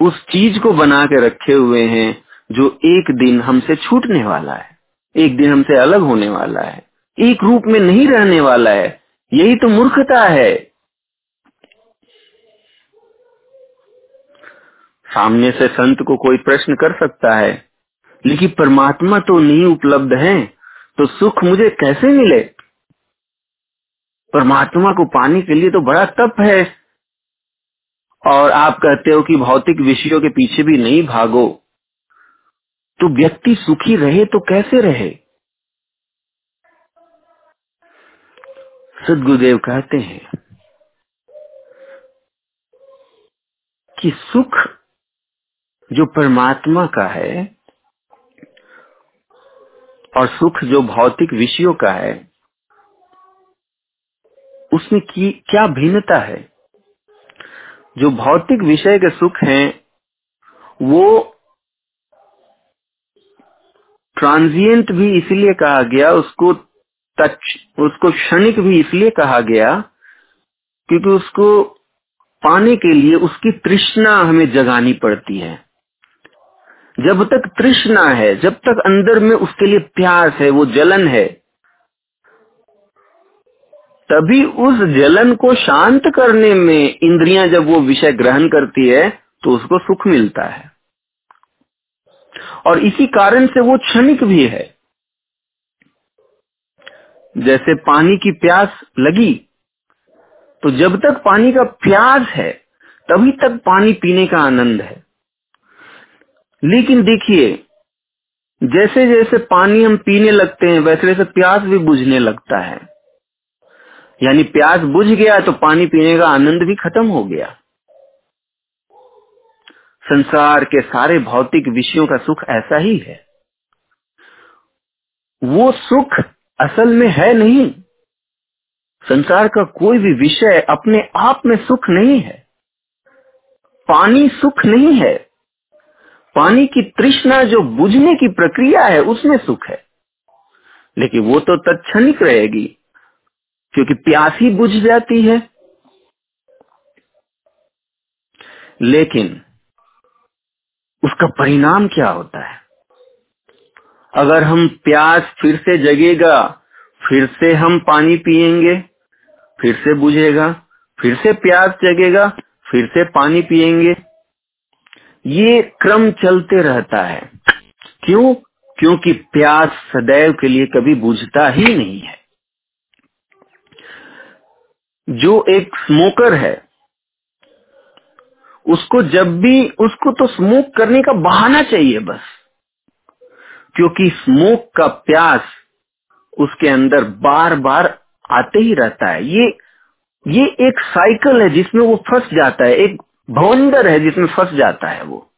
उस चीज़ को बना के रखे हुए हैं जो एक दिन हमसे छूटने वाला है, एक दिन हमसे अलग होने वाला है, एक रूप में नहीं रहने वाला है, यही तो मूर्खता है। सामने से संत को कोई प्रश्न कर सकता है लेकिन परमात्मा तो नहीं उपलब्ध है तो सुख मुझे कैसे मिले? परमात्मा को पाने के लिए तो बड़ा तप है। और आप कहते हो कि भौतिक विषयों के पीछे भी नहीं भागो। तो व्यक्ति सुखी रहे तो कैसे रहे? सदगुरुदेव कहते हैं कि सुख जो परमात्मा का है और सुख जो भौतिक विषयों का है, उसमें की, क्या भिन्नता है? जो भौतिक विषय के सुख हैं, वो ट्रांजिएंट भी इसलिए कहा गया, उसको टच उसको क्षणिक भी इसलिए कहा गया, क्योंकि उसको पाने के लिए उसकी तृष्णा हमें जगानी पड़ती है। जब तक तृष्णा है, जब तक अंदर में उसके लिए प्यास है, वो जलन है, तभी उस जलन को शांत करने में इंद्रियाँ जब वो विषय ग्रहण करती है तो उसको सुख मिलता है। और इसी कारण से वो क्षणिक भी है। जैसे पानी की प्यास लगी तो जब तक पानी का प्यास है, तभी तक पानी पीने का आनंद है। लेकिन देखिए जैसे जैसे पानी हम पीने लगते हैं वैसे वैसे प्यास भी बुझने लगता है। यानी प्यास बुझ गया तो पानी पीने का आनंद भी खत्म हो गया। संसार के सारे भौतिक विषयों का सुख ऐसा ही है। वो सुख असल में है नहीं। संसार का कोई भी विषय अपने आप में सुख नहीं है। पानी सुख नहीं है। पानी की तृष्णा जो बुझने की प्रक्रिया है, उसमें सुख है। लेकिन वो तो तत्क्षणिक रहेगी, क्योंकि प्यास ही बुझ जाती है। लेकिन उसका परिणाम क्या होता है? अगर हम प्यास फिर से जगेगा, फिर से हम पानी पिएँगे, फिर से बुझेगा, फिर से प्यास जगेगा, फिर से पानी पिएँगे, ये क्रम चलते रहता है। क्यों? क्योंकि प्यास सदैव के लिए कभी बुझता ही नहीं है। जो एक स्मोकर है उसको जब भी, उसको तो स्मोक करने का बहाना चाहिए बस। क्योंकि स्मोक का प्यास उसके अंदर बार बार आते ही रहता है। ये ये एक साइकिल है जिसमें वो फंस जाता है, एक भवंडर है जिसमें फंस जाता है वो।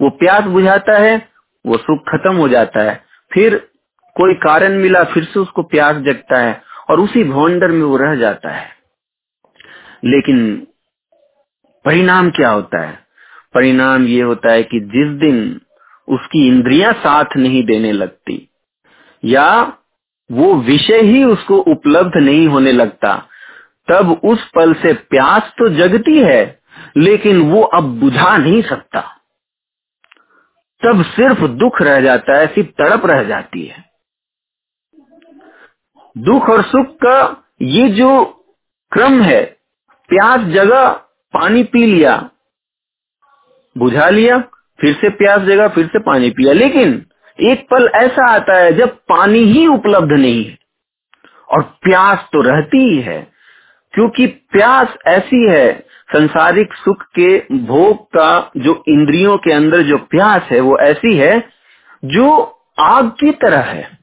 वो प्यास बुझाता है, वो सुख खत्म हो जाता है। फिर कोई कारण मिला, फिर से उसको प्यास जगता है और उसी भवंडर में वो रह जाता है। लेकिन परिणाम क्या होता है? परिणाम ये होता है कि जिस दिन उसकी इंद्रियाँ साथ नहीं देने लगती, या वो विषय ही उसको उपलब्ध नहीं होने लगता, तब उस पल से प्यास तो जगती है, लेकिन वो अब बुझा नहीं सकता। तब सिर्फ़ दुख रह जाता है, सिर्फ़ तड़प रह जाती है। दुख और सुख का ये जो क्रम है, प्यास जगह पानी पी लिया, बुझा लिया, फिर से प्यास जगह फिर से पानी पिया। लेकिन एक पल ऐसा आता है जब पानी ही उपलब्ध नहीं है, और प्यास तो रहती ही है, क्योंकि प्यास ऐसी है, संसारिक सुख के भोग का जो इंद्रियों के अंदर जो प्यास है, वो ऐसी है जो आग की तरह है।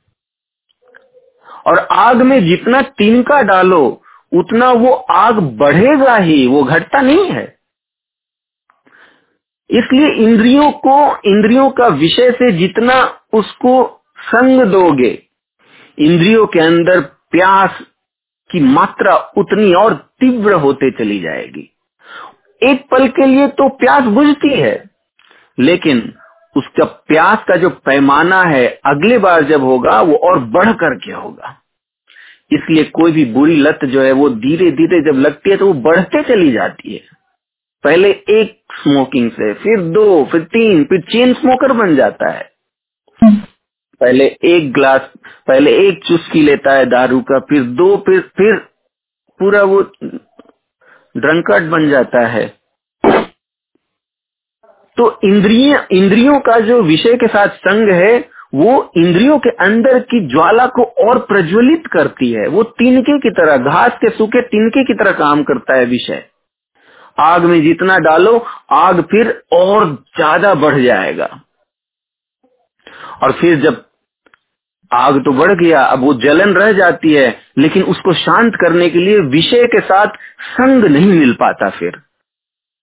और आग में जितना तिनका डालो उतना वो आग बढ़ेगा ही, वो घटता नहीं है। इसलिए इंद्रियों को, इंद्रियों का विषय से जितना उसको संग दोगे, इंद्रियों के अंदर प्यास की मात्रा उतनी और तीव्र होते चली जाएगी। एक पल के लिए तो प्यास बुझती है, लेकिन उसका प्यास का जो पैमाना है अगले बार जब होगा, वो और बढ़ करके होगा? इसलिए कोई भी बुरी लत जो है वो धीरे धीरे जब लगती है तो वो बढ़ते चली जाती है। पहले एक स्मोकिंग से, फिर दो, फिर तीन, फिर चेन स्मोकर बन जाता है। पहले एक ग्लास पहले एक चुस्की लेता है दारू का, फिर दो, फिर फिर पूरा वो ड्रंकर्ड बन जाता है। तो इंद्रिय, इंद्रियों का जो विषय के साथ संग है वो इंद्रियों के अंदर की ज्वाला को और प्रज्वलित करती है। वो तिनके की तरह, घास के सूखे तिनके की तरह काम करता है विषय। आग में जितना डालो, आग फिर और ज़्यादा बढ़ जाएगा। और फिर जब आग तो बढ़ गया, अब वो जलन रह जाती है, लेकिन उसको शांत करने के लिए विषय के साथ संग नहीं मिल पाता फिर।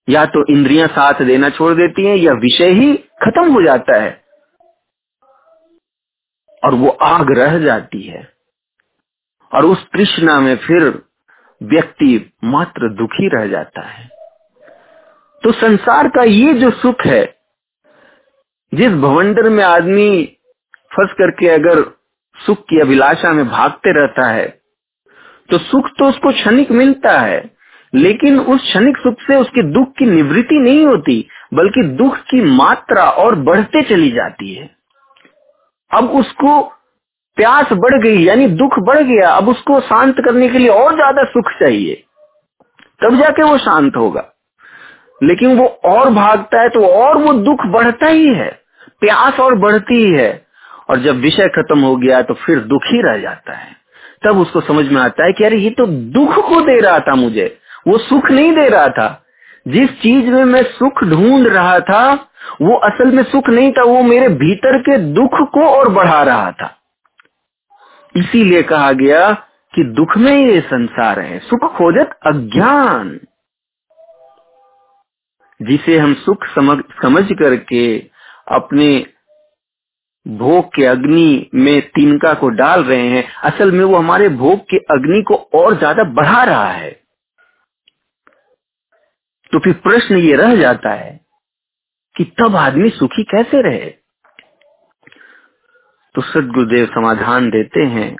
या तो इंद्रियाँ साथ देना छोड़ देती हैं, या विषय ही खत्म हो जाता है। और वो आग रह जाती है। और उस तृष्णा में फिर व्यक्ति मात्र दुखी रह जाता है। तो संसार का ये जो सुख है, जिस भवंडर में आदमी फंस करके अगर सुख की अभिलाषा में भागते रहता है तो सुख तो उसको क्षणिक मिलता है, लेकिन उस क्षणिक सुख से उसके दुख की निवृत्ति नहीं होती, बल्कि दुख की मात्रा और बढ़ते चली जाती है। अब उसको प्यास बढ़ गई, यानी दुख बढ़ गया, अब उसको शांत करने के लिए और ज़्यादा सुख चाहिए। तब जाके वो शांत होगा। लेकिन वो और भागता है तो और वो दुख बढ़ता ही है, प्यास और बढ़ती ही है। और जब विषय खत्म हो गया तो फिर दुख ही रह जाता है। तब उसको समझ में आता है कि अरे, ये तो दुख को दे रहा था मुझे, वो सुख नहीं दे रहा था। जिस चीज़ में मैं सुख ढूंढ रहा था वो असल में सुख नहीं था, वो मेरे भीतर के दुख को और बढ़ा रहा था। इसीलिए कहा गया कि दुख में ये संसार है, सुख खोजत अज्ञान। जिसे हम सुख समझ समझ करके अपने भोग के अग्नि में तिनका को डाल रहे हैं, असल में वो हमारे भोग के अग्नि को और ज़्यादा बढ़ा रहा है। तो फिर प्रश्न ये रह जाता है कि तब आदमी सुखी कैसे रहे? तो सदगुरुदेव समाधान देते हैं।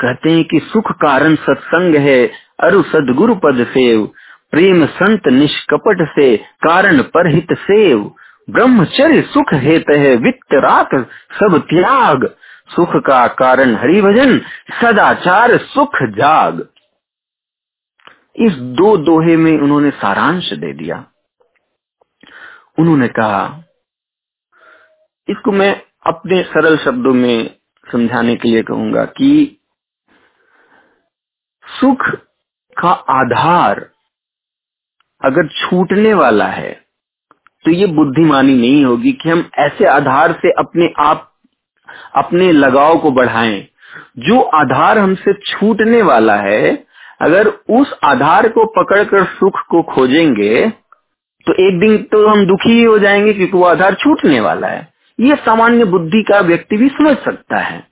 कहते हैं कि सुख कारण सत्संग है, अरु सदगुरु पद सेव। प्रेम संत निष्कपट से, कारण पर हित सेव। ब्रह्मचर्य सुख हेत है, वित्त रात सब त्याग। सुख का कारण हरि भजन सदाचार सुख जाग। इस दो दोहे में उन्होंने सारांश दे दिया। उन्होंने कहा, इसको मैं अपने सरल शब्दों में समझाने के लिए कहूँगा कि सुख का आधार अगर छूटने वाला है तो ये बुद्धिमानी नहीं होगी कि हम ऐसे आधार से अपने आप, अपने लगाव को बढ़ाएँ। जो आधार हमसे छूटने वाला है, अगर उस आधार को पकड़कर सुख को खोजेंगे तो एक दिन तो हम दुखी ही हो जाएँगे क्योंकि वो आधार छूटने वाला है। ये सामान्य बुद्धि का व्यक्ति भी समझ सकता है।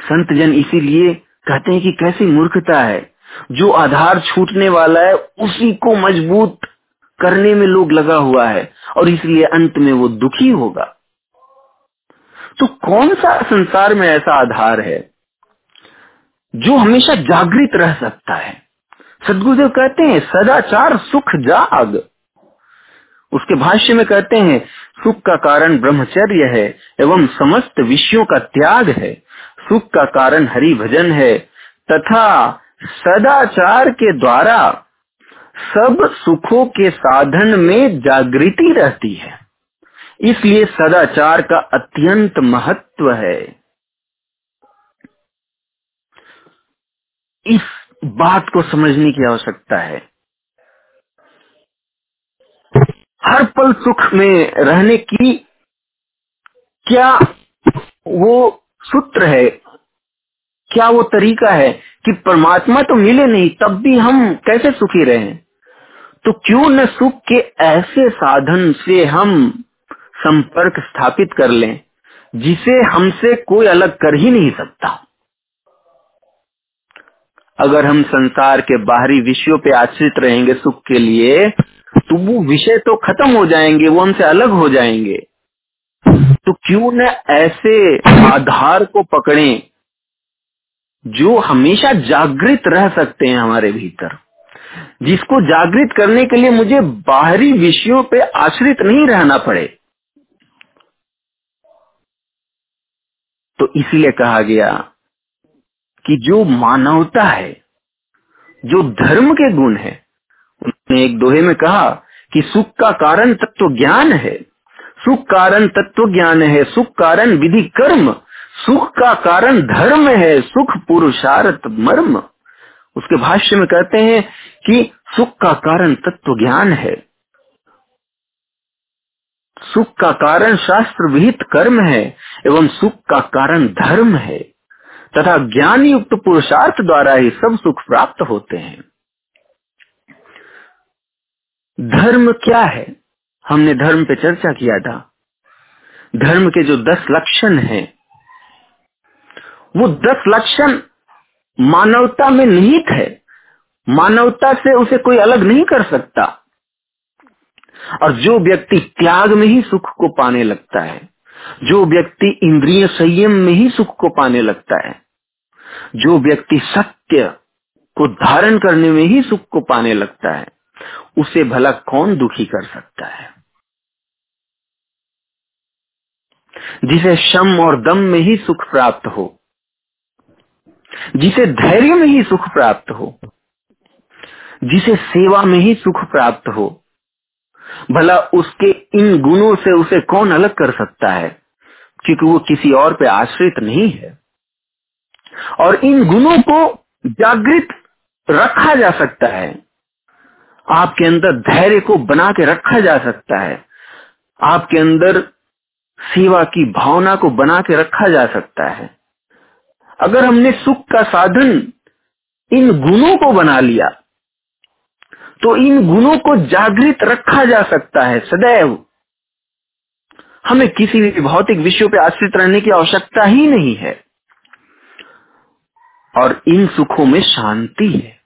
संत जन इसीलिए कहते हैं कि कैसी मूर्खता है। जो आधार छूटने वाला है, उसी को मज़बूत करने में लोग लगा हुआ है और इसलिए अंत में वो दुखी होगा। तो कौन सा संसार में ऐसा आधार है जो हमेशा जागृत रह सकता है? सदगुरुदेव कहते हैं, सदाचार सुख जाग। उसके भाष्य में कहते हैं, सुख का कारण ब्रह्मचर्य है एवं समस्त विषयों का त्याग है। सुख का कारण हरि भजन है, तथा सदाचार के द्वारा सब सुखों के साधन में जागृति रहती है। इसलिए सदाचार का अत्यंत महत्व है। इस बात को समझने की आवश्यकता है। हर पल सुख में रहने की क्या वो सूत्र है? क्या वो तरीका है कि परमात्मा तो मिले नहीं, तब भी हम कैसे सुखी रहे? तो क्यों न सुख के ऐसे साधन से हम संपर्क स्थापित कर लें, जिसे हमसे कोई अलग कर ही नहीं सकता? अगर हम संसार के बाहरी विषयों पे आश्रित रहेंगे सुख के लिए तो वो विषय तो खत्म हो जाएँगे, वो हमसे अलग हो जाएँगे। तो क्यों न ऐसे आधार को पकड़े जो हमेशा जागृत रह सकते हैं हमारे भीतर? जिसको जागृत करने के लिए मुझे बाहरी विषयों पे आश्रित नहीं रहना पड़े। तो इसीलिए कहा गया कि जो मानवता है, जो धर्म के गुण है, उन्होंने एक दोहे में कहा कि सुख का कारण तत्व ज्ञान है। सुख कारण तत्व ज्ञान है, सुख कारण विधि कर्म, सुख का कारण धर्म है, सुख पुरुषार्थ मर्म। उसके भाष्य में कहते हैं कि सुख का कारण तत्व ज्ञान है। सुख का कारण शास्त्र विहित कर्म है, एवं सुख का कारण धर्म है। तथा ज्ञान युक्त पुरुषार्थ द्वारा ही सब सुख प्राप्त होते हैं। धर्म क्या है? हमने धर्म पे चर्चा किया था। धर्म के जो दस लक्षण हैं, वो दस लक्षण मानवता में निहित है। मानवता से उसे कोई अलग नहीं कर सकता। और जो व्यक्ति त्याग में ही सुख को पाने लगता है, जो व्यक्ति इंद्रिय संयम में ही सुख को पाने लगता है जो व्यक्ति सत्य को धारण करने में ही सुख को पाने लगता है, उसे भला कौन दुखी कर सकता है? जिसे शम और दम में ही सुख प्राप्त हो, जिसे धैर्य में ही सुख प्राप्त हो, जिसे सेवा में ही सुख प्राप्त हो, भला उसके इन गुणों से उसे कौन अलग कर सकता है? क्योंकि वो किसी और पे आश्रित नहीं है। और इन गुणों को जागृत रखा जा सकता है। आपके अंदर धैर्य को बना के रखा जा सकता है। आपके अंदर सेवा की भावना को बना के रखा जा सकता है। अगर हमने सुख का साधन इन गुणों को बना लिया तो इन गुणों को जागृत रखा जा सकता है सदैव। हमें किसी भी भौतिक विषयों पर आश्रित रहने की आवश्यकता ही नहीं है। और इन सुखों में शांति है।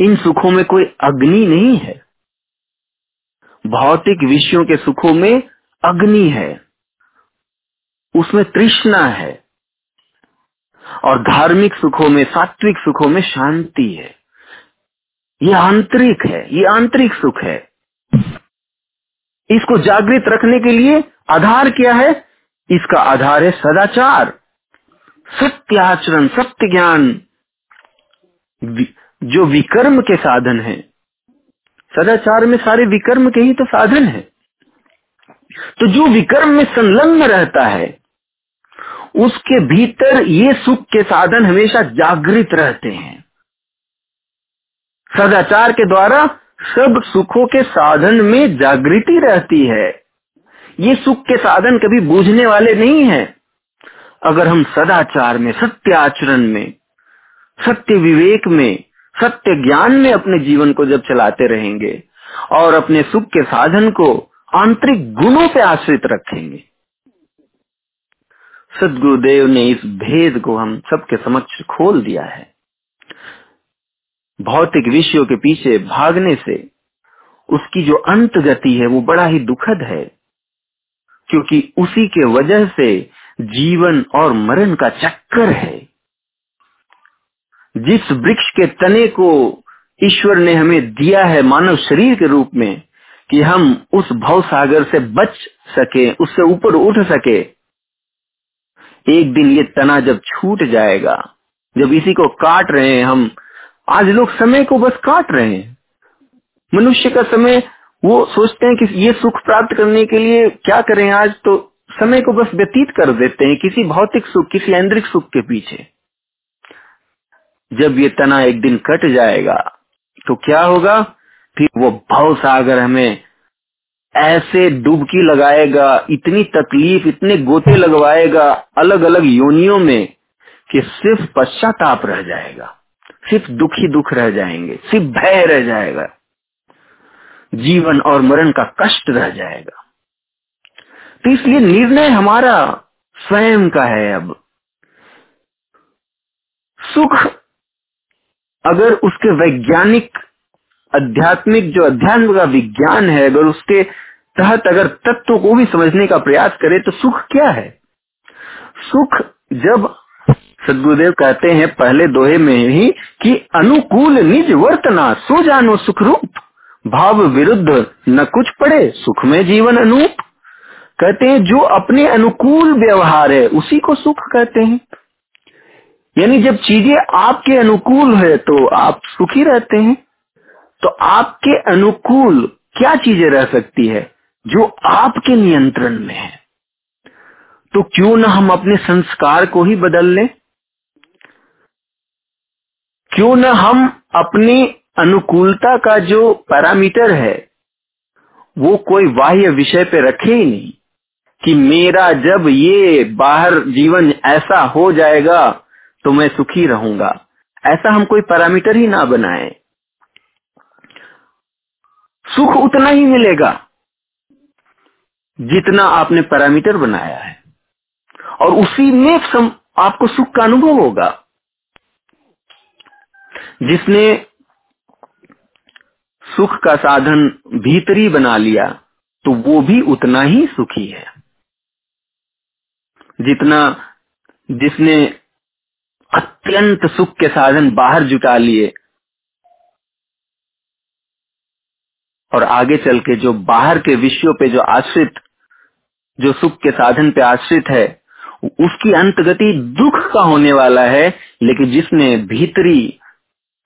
इन सुखों में कोई अग्नि नहीं है। भौतिक विषयों के सुखों में अग्नि है। उसमें तृष्णा है। और धार्मिक सुखों में, सात्विक सुखों में शांति है। ये आंतरिक है, ये आंतरिक सुख है। इसको जागृत रखने के लिए आधार क्या है? इसका आधार है सदाचार। सत्य आचरण सत्य ज्ञान जो विकर्म के साधन है। सदाचार में सारे विकर्म के ही तो साधन है। तो जो विकर्म में संलग्न रहता है, उसके भीतर ये सुख के साधन हमेशा जागृत रहते हैं। सदाचार के द्वारा सब सुखों के साधन में जागृति रहती है। ये सुख के साधन कभी बूझने वाले नहीं है। अगर हम सदाचार में, सत्य आचरण में, सत्य विवेक में, सत्य ज्ञान में अपने जीवन को जब चलाते रहेंगे और अपने सुख के साधन को आंतरिक गुणों पे आश्रित रखेंगे, सदगुरुदेव ने इस भेद को हम सबके समक्ष खोल दिया है। भौतिक विषयों के पीछे भागने से उसकी जो अंत गति है वो बड़ा ही दुखद है, क्योंकि उसी के वजह से जीवन और मरण का चक्कर है। जिस वृक्ष के तने को ईश्वर ने हमें दिया है मानव शरीर के रूप में, कि हम उस भव सागर से बच सके, उससे ऊपर उठ सके, एक दिन ये तना जब छूट जाएगा, जब इसी को काट रहे हैं हम, आज लोग समय को बस काट रहे हैं। मनुष्य का समय, वो सोचते हैं कि ये सुख प्राप्त करने के लिए क्या करें आज तो समय को बस व्यतीत कर देते हैं किसी भौतिक सुख, किसी ऐन्द्रिक सुख के पीछे। जब ये तना एक दिन कट जाएगा तो क्या होगा? फिर वो भव सागर हमें ऐसे डुबकी लगाएगा, इतनी तकलीफ़, इतने गोते लगवाएगा अलग अलग योनियों में, कि सिर्फ़ पश्चाताप रह जाएगा। सिर्फ़ दुखी दुख रह जाएँगे, सिर्फ़ भय रह जाएगा। जीवन और मरण का कष्ट रह जाएगा। तो इसलिए निर्णय हमारा स्वयं का है अब। सुख अगर उसके वैज्ञानिक, आध्यात्मिक जो अध्यात्म का विज्ञान है, अगर उसके तहत अगर तत्व को भी समझने का प्रयास करे तो सुख क्या है? सुख जब सदगुरुदेव कहते हैं पहले दोहे में ही कि अनुकूल निज वर्तना, सो जानो सुख रूप भाव विरुद्ध न कुछ पड़े, सुख में जीवन अनूप। कहते हैं, जो अपने अनुकूल व्यवहार है, उसी को सुख कहते हैं। यानी जब चीज़ें आपके अनुकूल है तो आप सुखी रहते हैं। तो आपके अनुकूल क्या चीज़ें रह सकती है? जो आपके नियंत्रण में है। तो क्यों ना हम अपने संस्कार को ही बदल लें? क्यों ना हम अपनी अनुकूलता का जो पैरामीटर है, वो कोई बाह्य विषय पे रखे ही नहीं? कि मेरा जब ये बाहर जीवन ऐसा हो जाएगा तो मैं सुखी रहूँगा। ऐसा हम कोई पैरामीटर ही ना बनाए। सुख उतना ही मिलेगा जितना आपने पैरामीटर बनाया है। और उसी में सम, आपको सुख का अनुभव होगा। जिसने सुख का साधन भीतरी बना लिया तो वो भी उतना ही सुखी है। जितना जिसने अत्यंत सुख के साधन बाहर जुटा लिए और आगे चल के जो बाहर के विषयों पे जो आश्रित, जो सुख के साधन पे आश्रित है, उसकी अंत गति दुख का होने वाला है, लेकिन जिसने भीतरी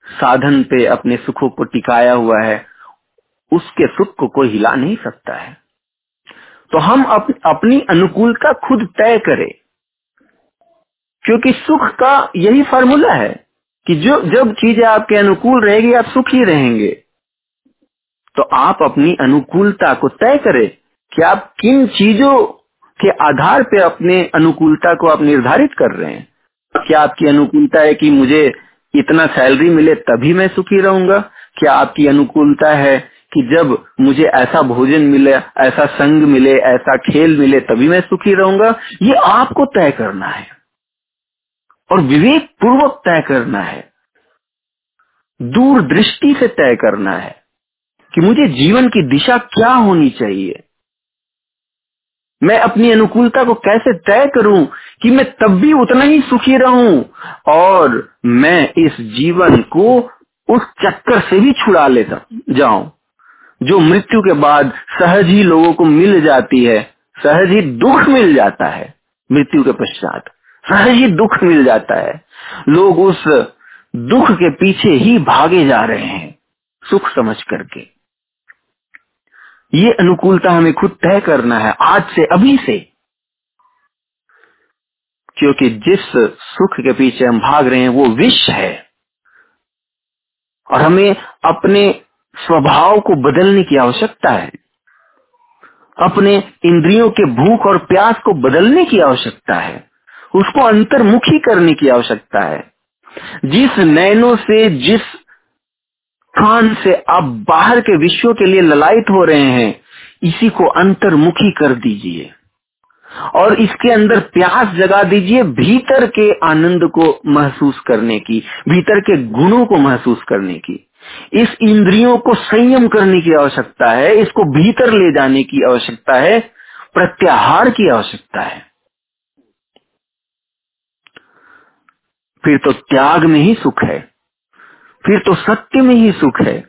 साधन पे अपने सुखों को टिकाया हुआ है, उसके सुख को कोई हिला नहीं सकता है। तो हम अप, अपनी अनुकूलता खुद तय करें। क्योंकि सुख का यही फार्मूला है कि जो जब चीज़ें आपके अनुकूल रहेगी आप सुखी रहेंगे। तो आप अपनी अनुकूलता को तय करें कि आप किन चीज़ों के आधार पे अपने अनुकूलता को आप निर्धारित कर रहे हैं। क्या आपकी अनुकूलता है कि मुझे इतना सैलरी मिले तभी मैं सुखी रहूँगा। क्या आपकी अनुकूलता है कि जब मुझे ऐसा भोजन मिले, ऐसा संग मिले, ऐसा खेल मिले, तभी मैं सुखी रहूँगा। ये आपको तय करना है। और विवेक पूर्वक तय करना है। दूर दृष्टि से तय करना है कि मुझे जीवन की दिशा क्या होनी चाहिए। मैं अपनी अनुकूलता को कैसे तय करूँ कि मैं तब भी उतना ही सुखी रहूँ और मैं इस जीवन को उस चक्कर से भी छुड़ा लेता, जाऊँ। जो मृत्यु के बाद सहज ही लोगों को मिल जाती है, सहज ही दुख मिल जाता है, मृत्यु के पश्चात सहज ही दुख मिल जाता है। लोग उस दुख के पीछे ही भागे जा रहे हैं, सुख समझ करके। ये अनुकूलता हमें खुद तय करना है, आज से अभी से। क्योंकि जिस सुख के पीछे हम भाग रहे हैं, वो विष है। और हमें अपने स्वभाव को बदलने की आवश्यकता है। अपने इंद्रियों के भूख और प्यास को बदलने की आवश्यकता है। उसको अंतर्मुखी करने की आवश्यकता है। जिस नैनों से, जिस कान से आप बाहर के विश्व के लिए ललायत हो रहे हैं, इसी को अंतर्मुखी कर दीजिए। और इसके अंदर प्यास जगा दीजिए भीतर के आनंद को महसूस करने की, भीतर के गुणों को महसूस करने की। इस इंद्रियों को संयम करने की आवश्यकता है, इसको भीतर ले जाने की आवश्यकता है, प्रत्याहार की आवश्यकता है। फिर तो त्याग में ही सुख है, फिर तो सत्य में ही सुख है,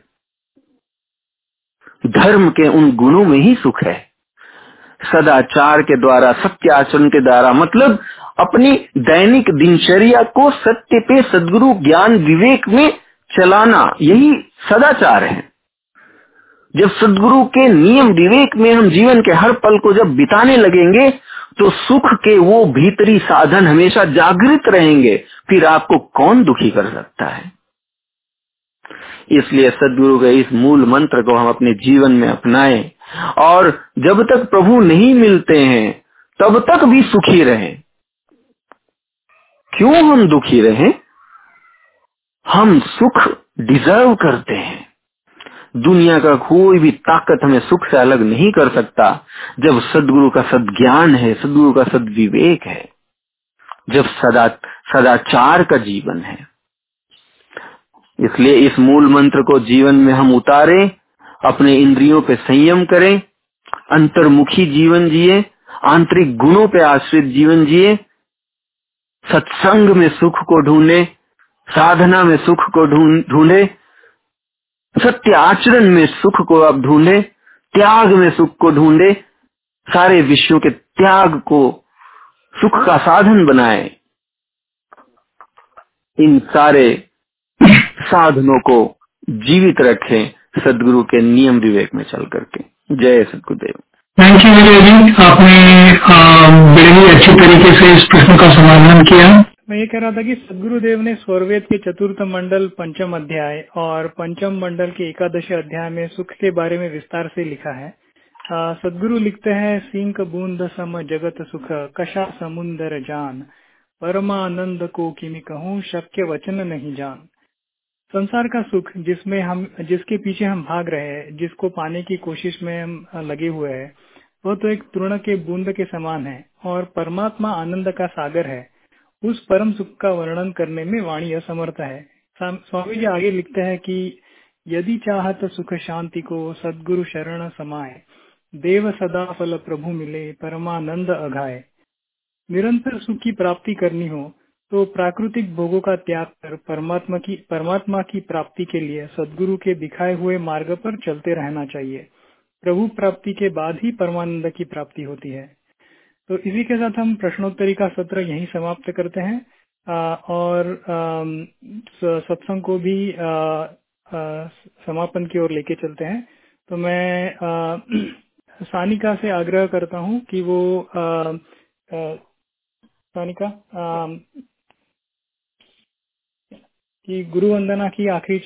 धर्म के उन गुणों में ही सुख है। सदाचार के द्वारा, सत्य आचरण के द्वारा मतलब अपनी दैनिक दिनचर्या को सत्य पे सदगुरु ज्ञान विवेक में चलाना यही सदाचार है। जब सदगुरु के नियम विवेक में हम जीवन के हर पल को जब बिताने लगेंगे तो सुख के वो भीतरी साधन हमेशा जागृत रहेंगे, फिर आपको कौन दुखी कर सकता है? इसलिए सदगुरु के इस मूल मंत्र को हम अपने जीवन में अपनाएँ, और जब तक प्रभु नहीं मिलते हैं, तब तक भी सुखी रहें। क्यों हम दुखी रहें? हम सुख डिजर्व करते हैं। दुनिया का कोई भी ताकत हमें सुख से अलग नहीं कर सकता, जब सदगुरु का सद ज्ञान है, सदगुरु का सदविवेक है, जब सदा, सदाचार का जीवन है। इसलिए इस मूल मंत्र को जीवन में हम उतारे, अपने इंद्रियों पे संयम करें, अंतर्मुखी जीवन जिए, आंतरिक गुणों पे आश्रित जीवन जिए, सत्संग में सुख को ढूंढे साधना में सुख को ढूंढे, सत्य आचरण में सुख को आप ढूंढे, त्याग में सुख को ढूंढे, सारे विषयों के त्याग को सुख का साधन बनाए। इन सारे साधनों को जीवित रखें, सदगुरु के नियम विवेक में चल करके। जय सदगुरुदेव। थैंक यू विजय जी आपने बड़े ही अच्छे तरीके से इस प्रश्न का समाधान किया। मैं ये कह रहा था कि सदगुरुदेव ने स्वरवेद के चतुर्थ मंडल पंचम अध्याय और पंचम मंडल के एकादश अध्याय में सुख के बारे में विस्तार से लिखा है। सदगुरु लिखते हैं सिंक बूंद सम जगत सुख, कशा समुन्दर जान। परमानंद को किमी कहूँ, शक्य वचन नहीं जान। संसार का सुख, जिसमें हम, जिसके पीछे हम भाग रहे हैं, जिसको पाने की कोशिश में हम लगे हुए हैं वो तो एक तृण के बूंद के समान है और परमात्मा आनंद का सागर है। उस परम सुख का वर्णन करने में वाणी असमर्थ है। स्वामी जी आगे लिखते हैं कि यदि चाहत सुख शांति को सदगुरु शरण समाये देव सदा फल प्रभु मिले, परमानंद अघाए। निरंतर सुख की प्राप्ति करनी हो तो प्राकृतिक भोगों का त्याग कर परमात्मा की परमात्मा की प्राप्ति के लिए सदगुरु के दिखाए हुए मार्ग पर चलते रहना चाहिए। प्रभु प्राप्ति के बाद ही परमानंद की प्राप्ति होती है। तो इसी के साथ हम प्रश्नोत्तरी का सत्र यहीं समाप्त करते हैं। आ, और सत्संग को भी आ, आ, समापन की ओर लेके चलते हैं। तो मैं [clears throat] सानिका से आग्रह करता हूँ कि वो सानिका कि गुरु वंदना की आखिरी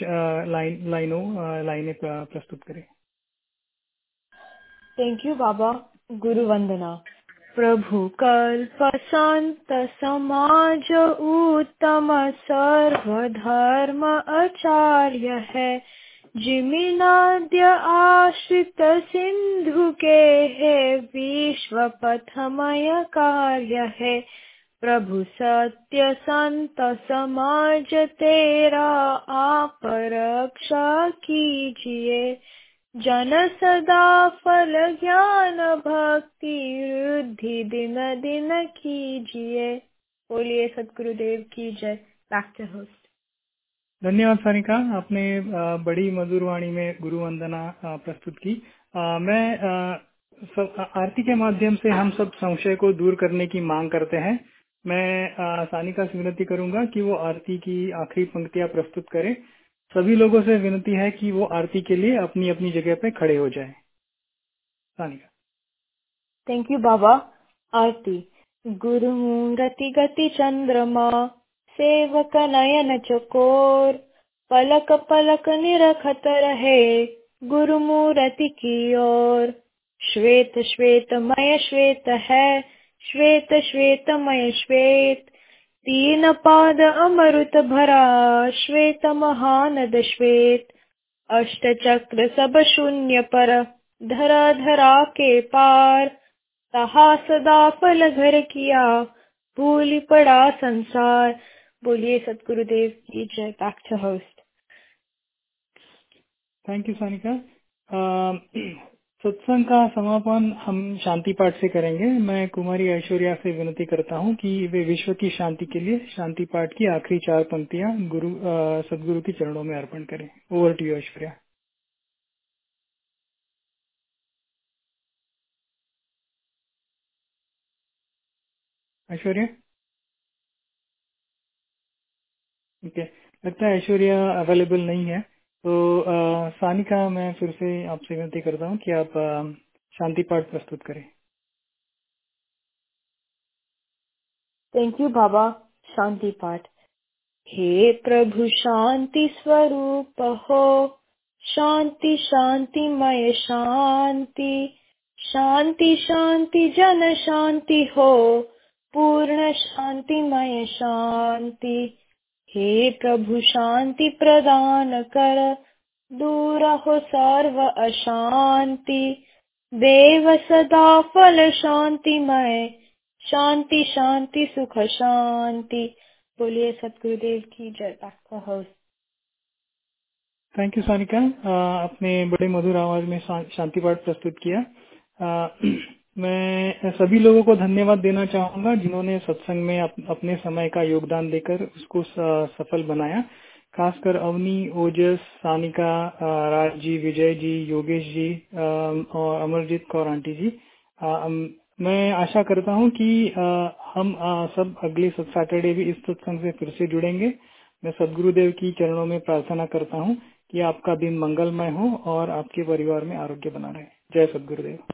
लाइन लाइनों लाइनें प्रस्तुत करें। थैंक यू बाबा गुरु वंदना प्रभु कल्प संत समाज उत्तम सर्वधर्म आचार्य है। जिमिनाद्य आश्रित सिंधु के है विश्व पथमय कार्य है। प्रभु सत्य संत समाज तेरा आप रक्षा कीजिए। जन सदा फल ज्ञान भक्ति वृद्धि दिन दिन कीजिए। बोलिए सतगुरुदेव की जय। बैक टू होस्ट धन्यवाद सारिका, आपने बड़ी मधुर वाणी में गुरु वंदना प्रस्तुत की। मैं आरती के माध्यम से हम सब संशय को दूर करने की मांग करते हैं। मैं सानिका से विनती करूँगा कि वो आरती की आखिरी पंक्तियाँ प्रस्तुत करें। सभी लोगों से विनती है कि वो आरती के लिए अपनी अपनी जगह पे खड़े हो जाएँ। सानिका। थैंक यू बाबा आरती। गुरु मूर्ति गति चंद्रमा, सेवक नयन चकोर, पलक पलक निरखत रहे गुरु मूर्ति की ओर। श्वेत, श्वेतमय, श्वेत है, श्वेत, श्वेतमय, श्वेत। तीन पाद अमृत भरा, श्वेत महानद श्वेत अष्ट चक्र सब शून्य पर धरा धरा के पार। तहा सदा फल घर किया भूल पड़ा संसार। बोलिए सतगुरुदेव की जय back to host thank you Sanika सत्संग का समापन हम शांति पाठ से करेंगे। मैं कुमारी ऐश्वर्या से विनती करता हूँ कि वे विश्व की शांति के लिए शांति पाठ की आखिरी चार पंक्तियाँ गुरु सदगुरु के चरणों में अर्पण करें। Over to Aishwarya. Aishwarya? Okay लगता है ऐश्वर्या अवेलेबल नहीं है। तो सानिका, मैं फिर से आपसे विनती करता हूँ कि आप शांति पाठ प्रस्तुत करें। थैंक यू बाबा शांति पाठ। हे प्रभु, शांति स्वरूप हो। शांति शांति मय शांति। शांति शांति, जन शांति हो। पूर्ण शांति मय शांति। हे प्रभु शांति प्रदान कर दूर हो सर्व अशांति। देव सदा फल शांति शांतिमय शांति शांति सुख शांति। बोलिए सतगुरुदेव की जय हाउस थैंक यू सानिका आपने बड़े मधुर आवाज़ में शांति पाठ प्रस्तुत किया। आ, मैं सभी लोगों को धन्यवाद देना चाहूँगा जिन्होंने सत्संग में अप, अपने समय का योगदान देकर उसको सफल बनाया। खासकर अवनी ओजस सानिका राज जी विजय जी योगेश जी और अमरजीत कौर आंटी जी। मैं आशा करता हूँ कि हम सब अगले सैटरडे भी इस सत्संग से फिर से जुड़ेंगे। मैं सदगुरुदेव की चरणों में प्रार्थना करता हूँ कि आपका दिन मंगलमय हो और आपके परिवार में आरोग्य बना रहे। जय सदगुरुदेव।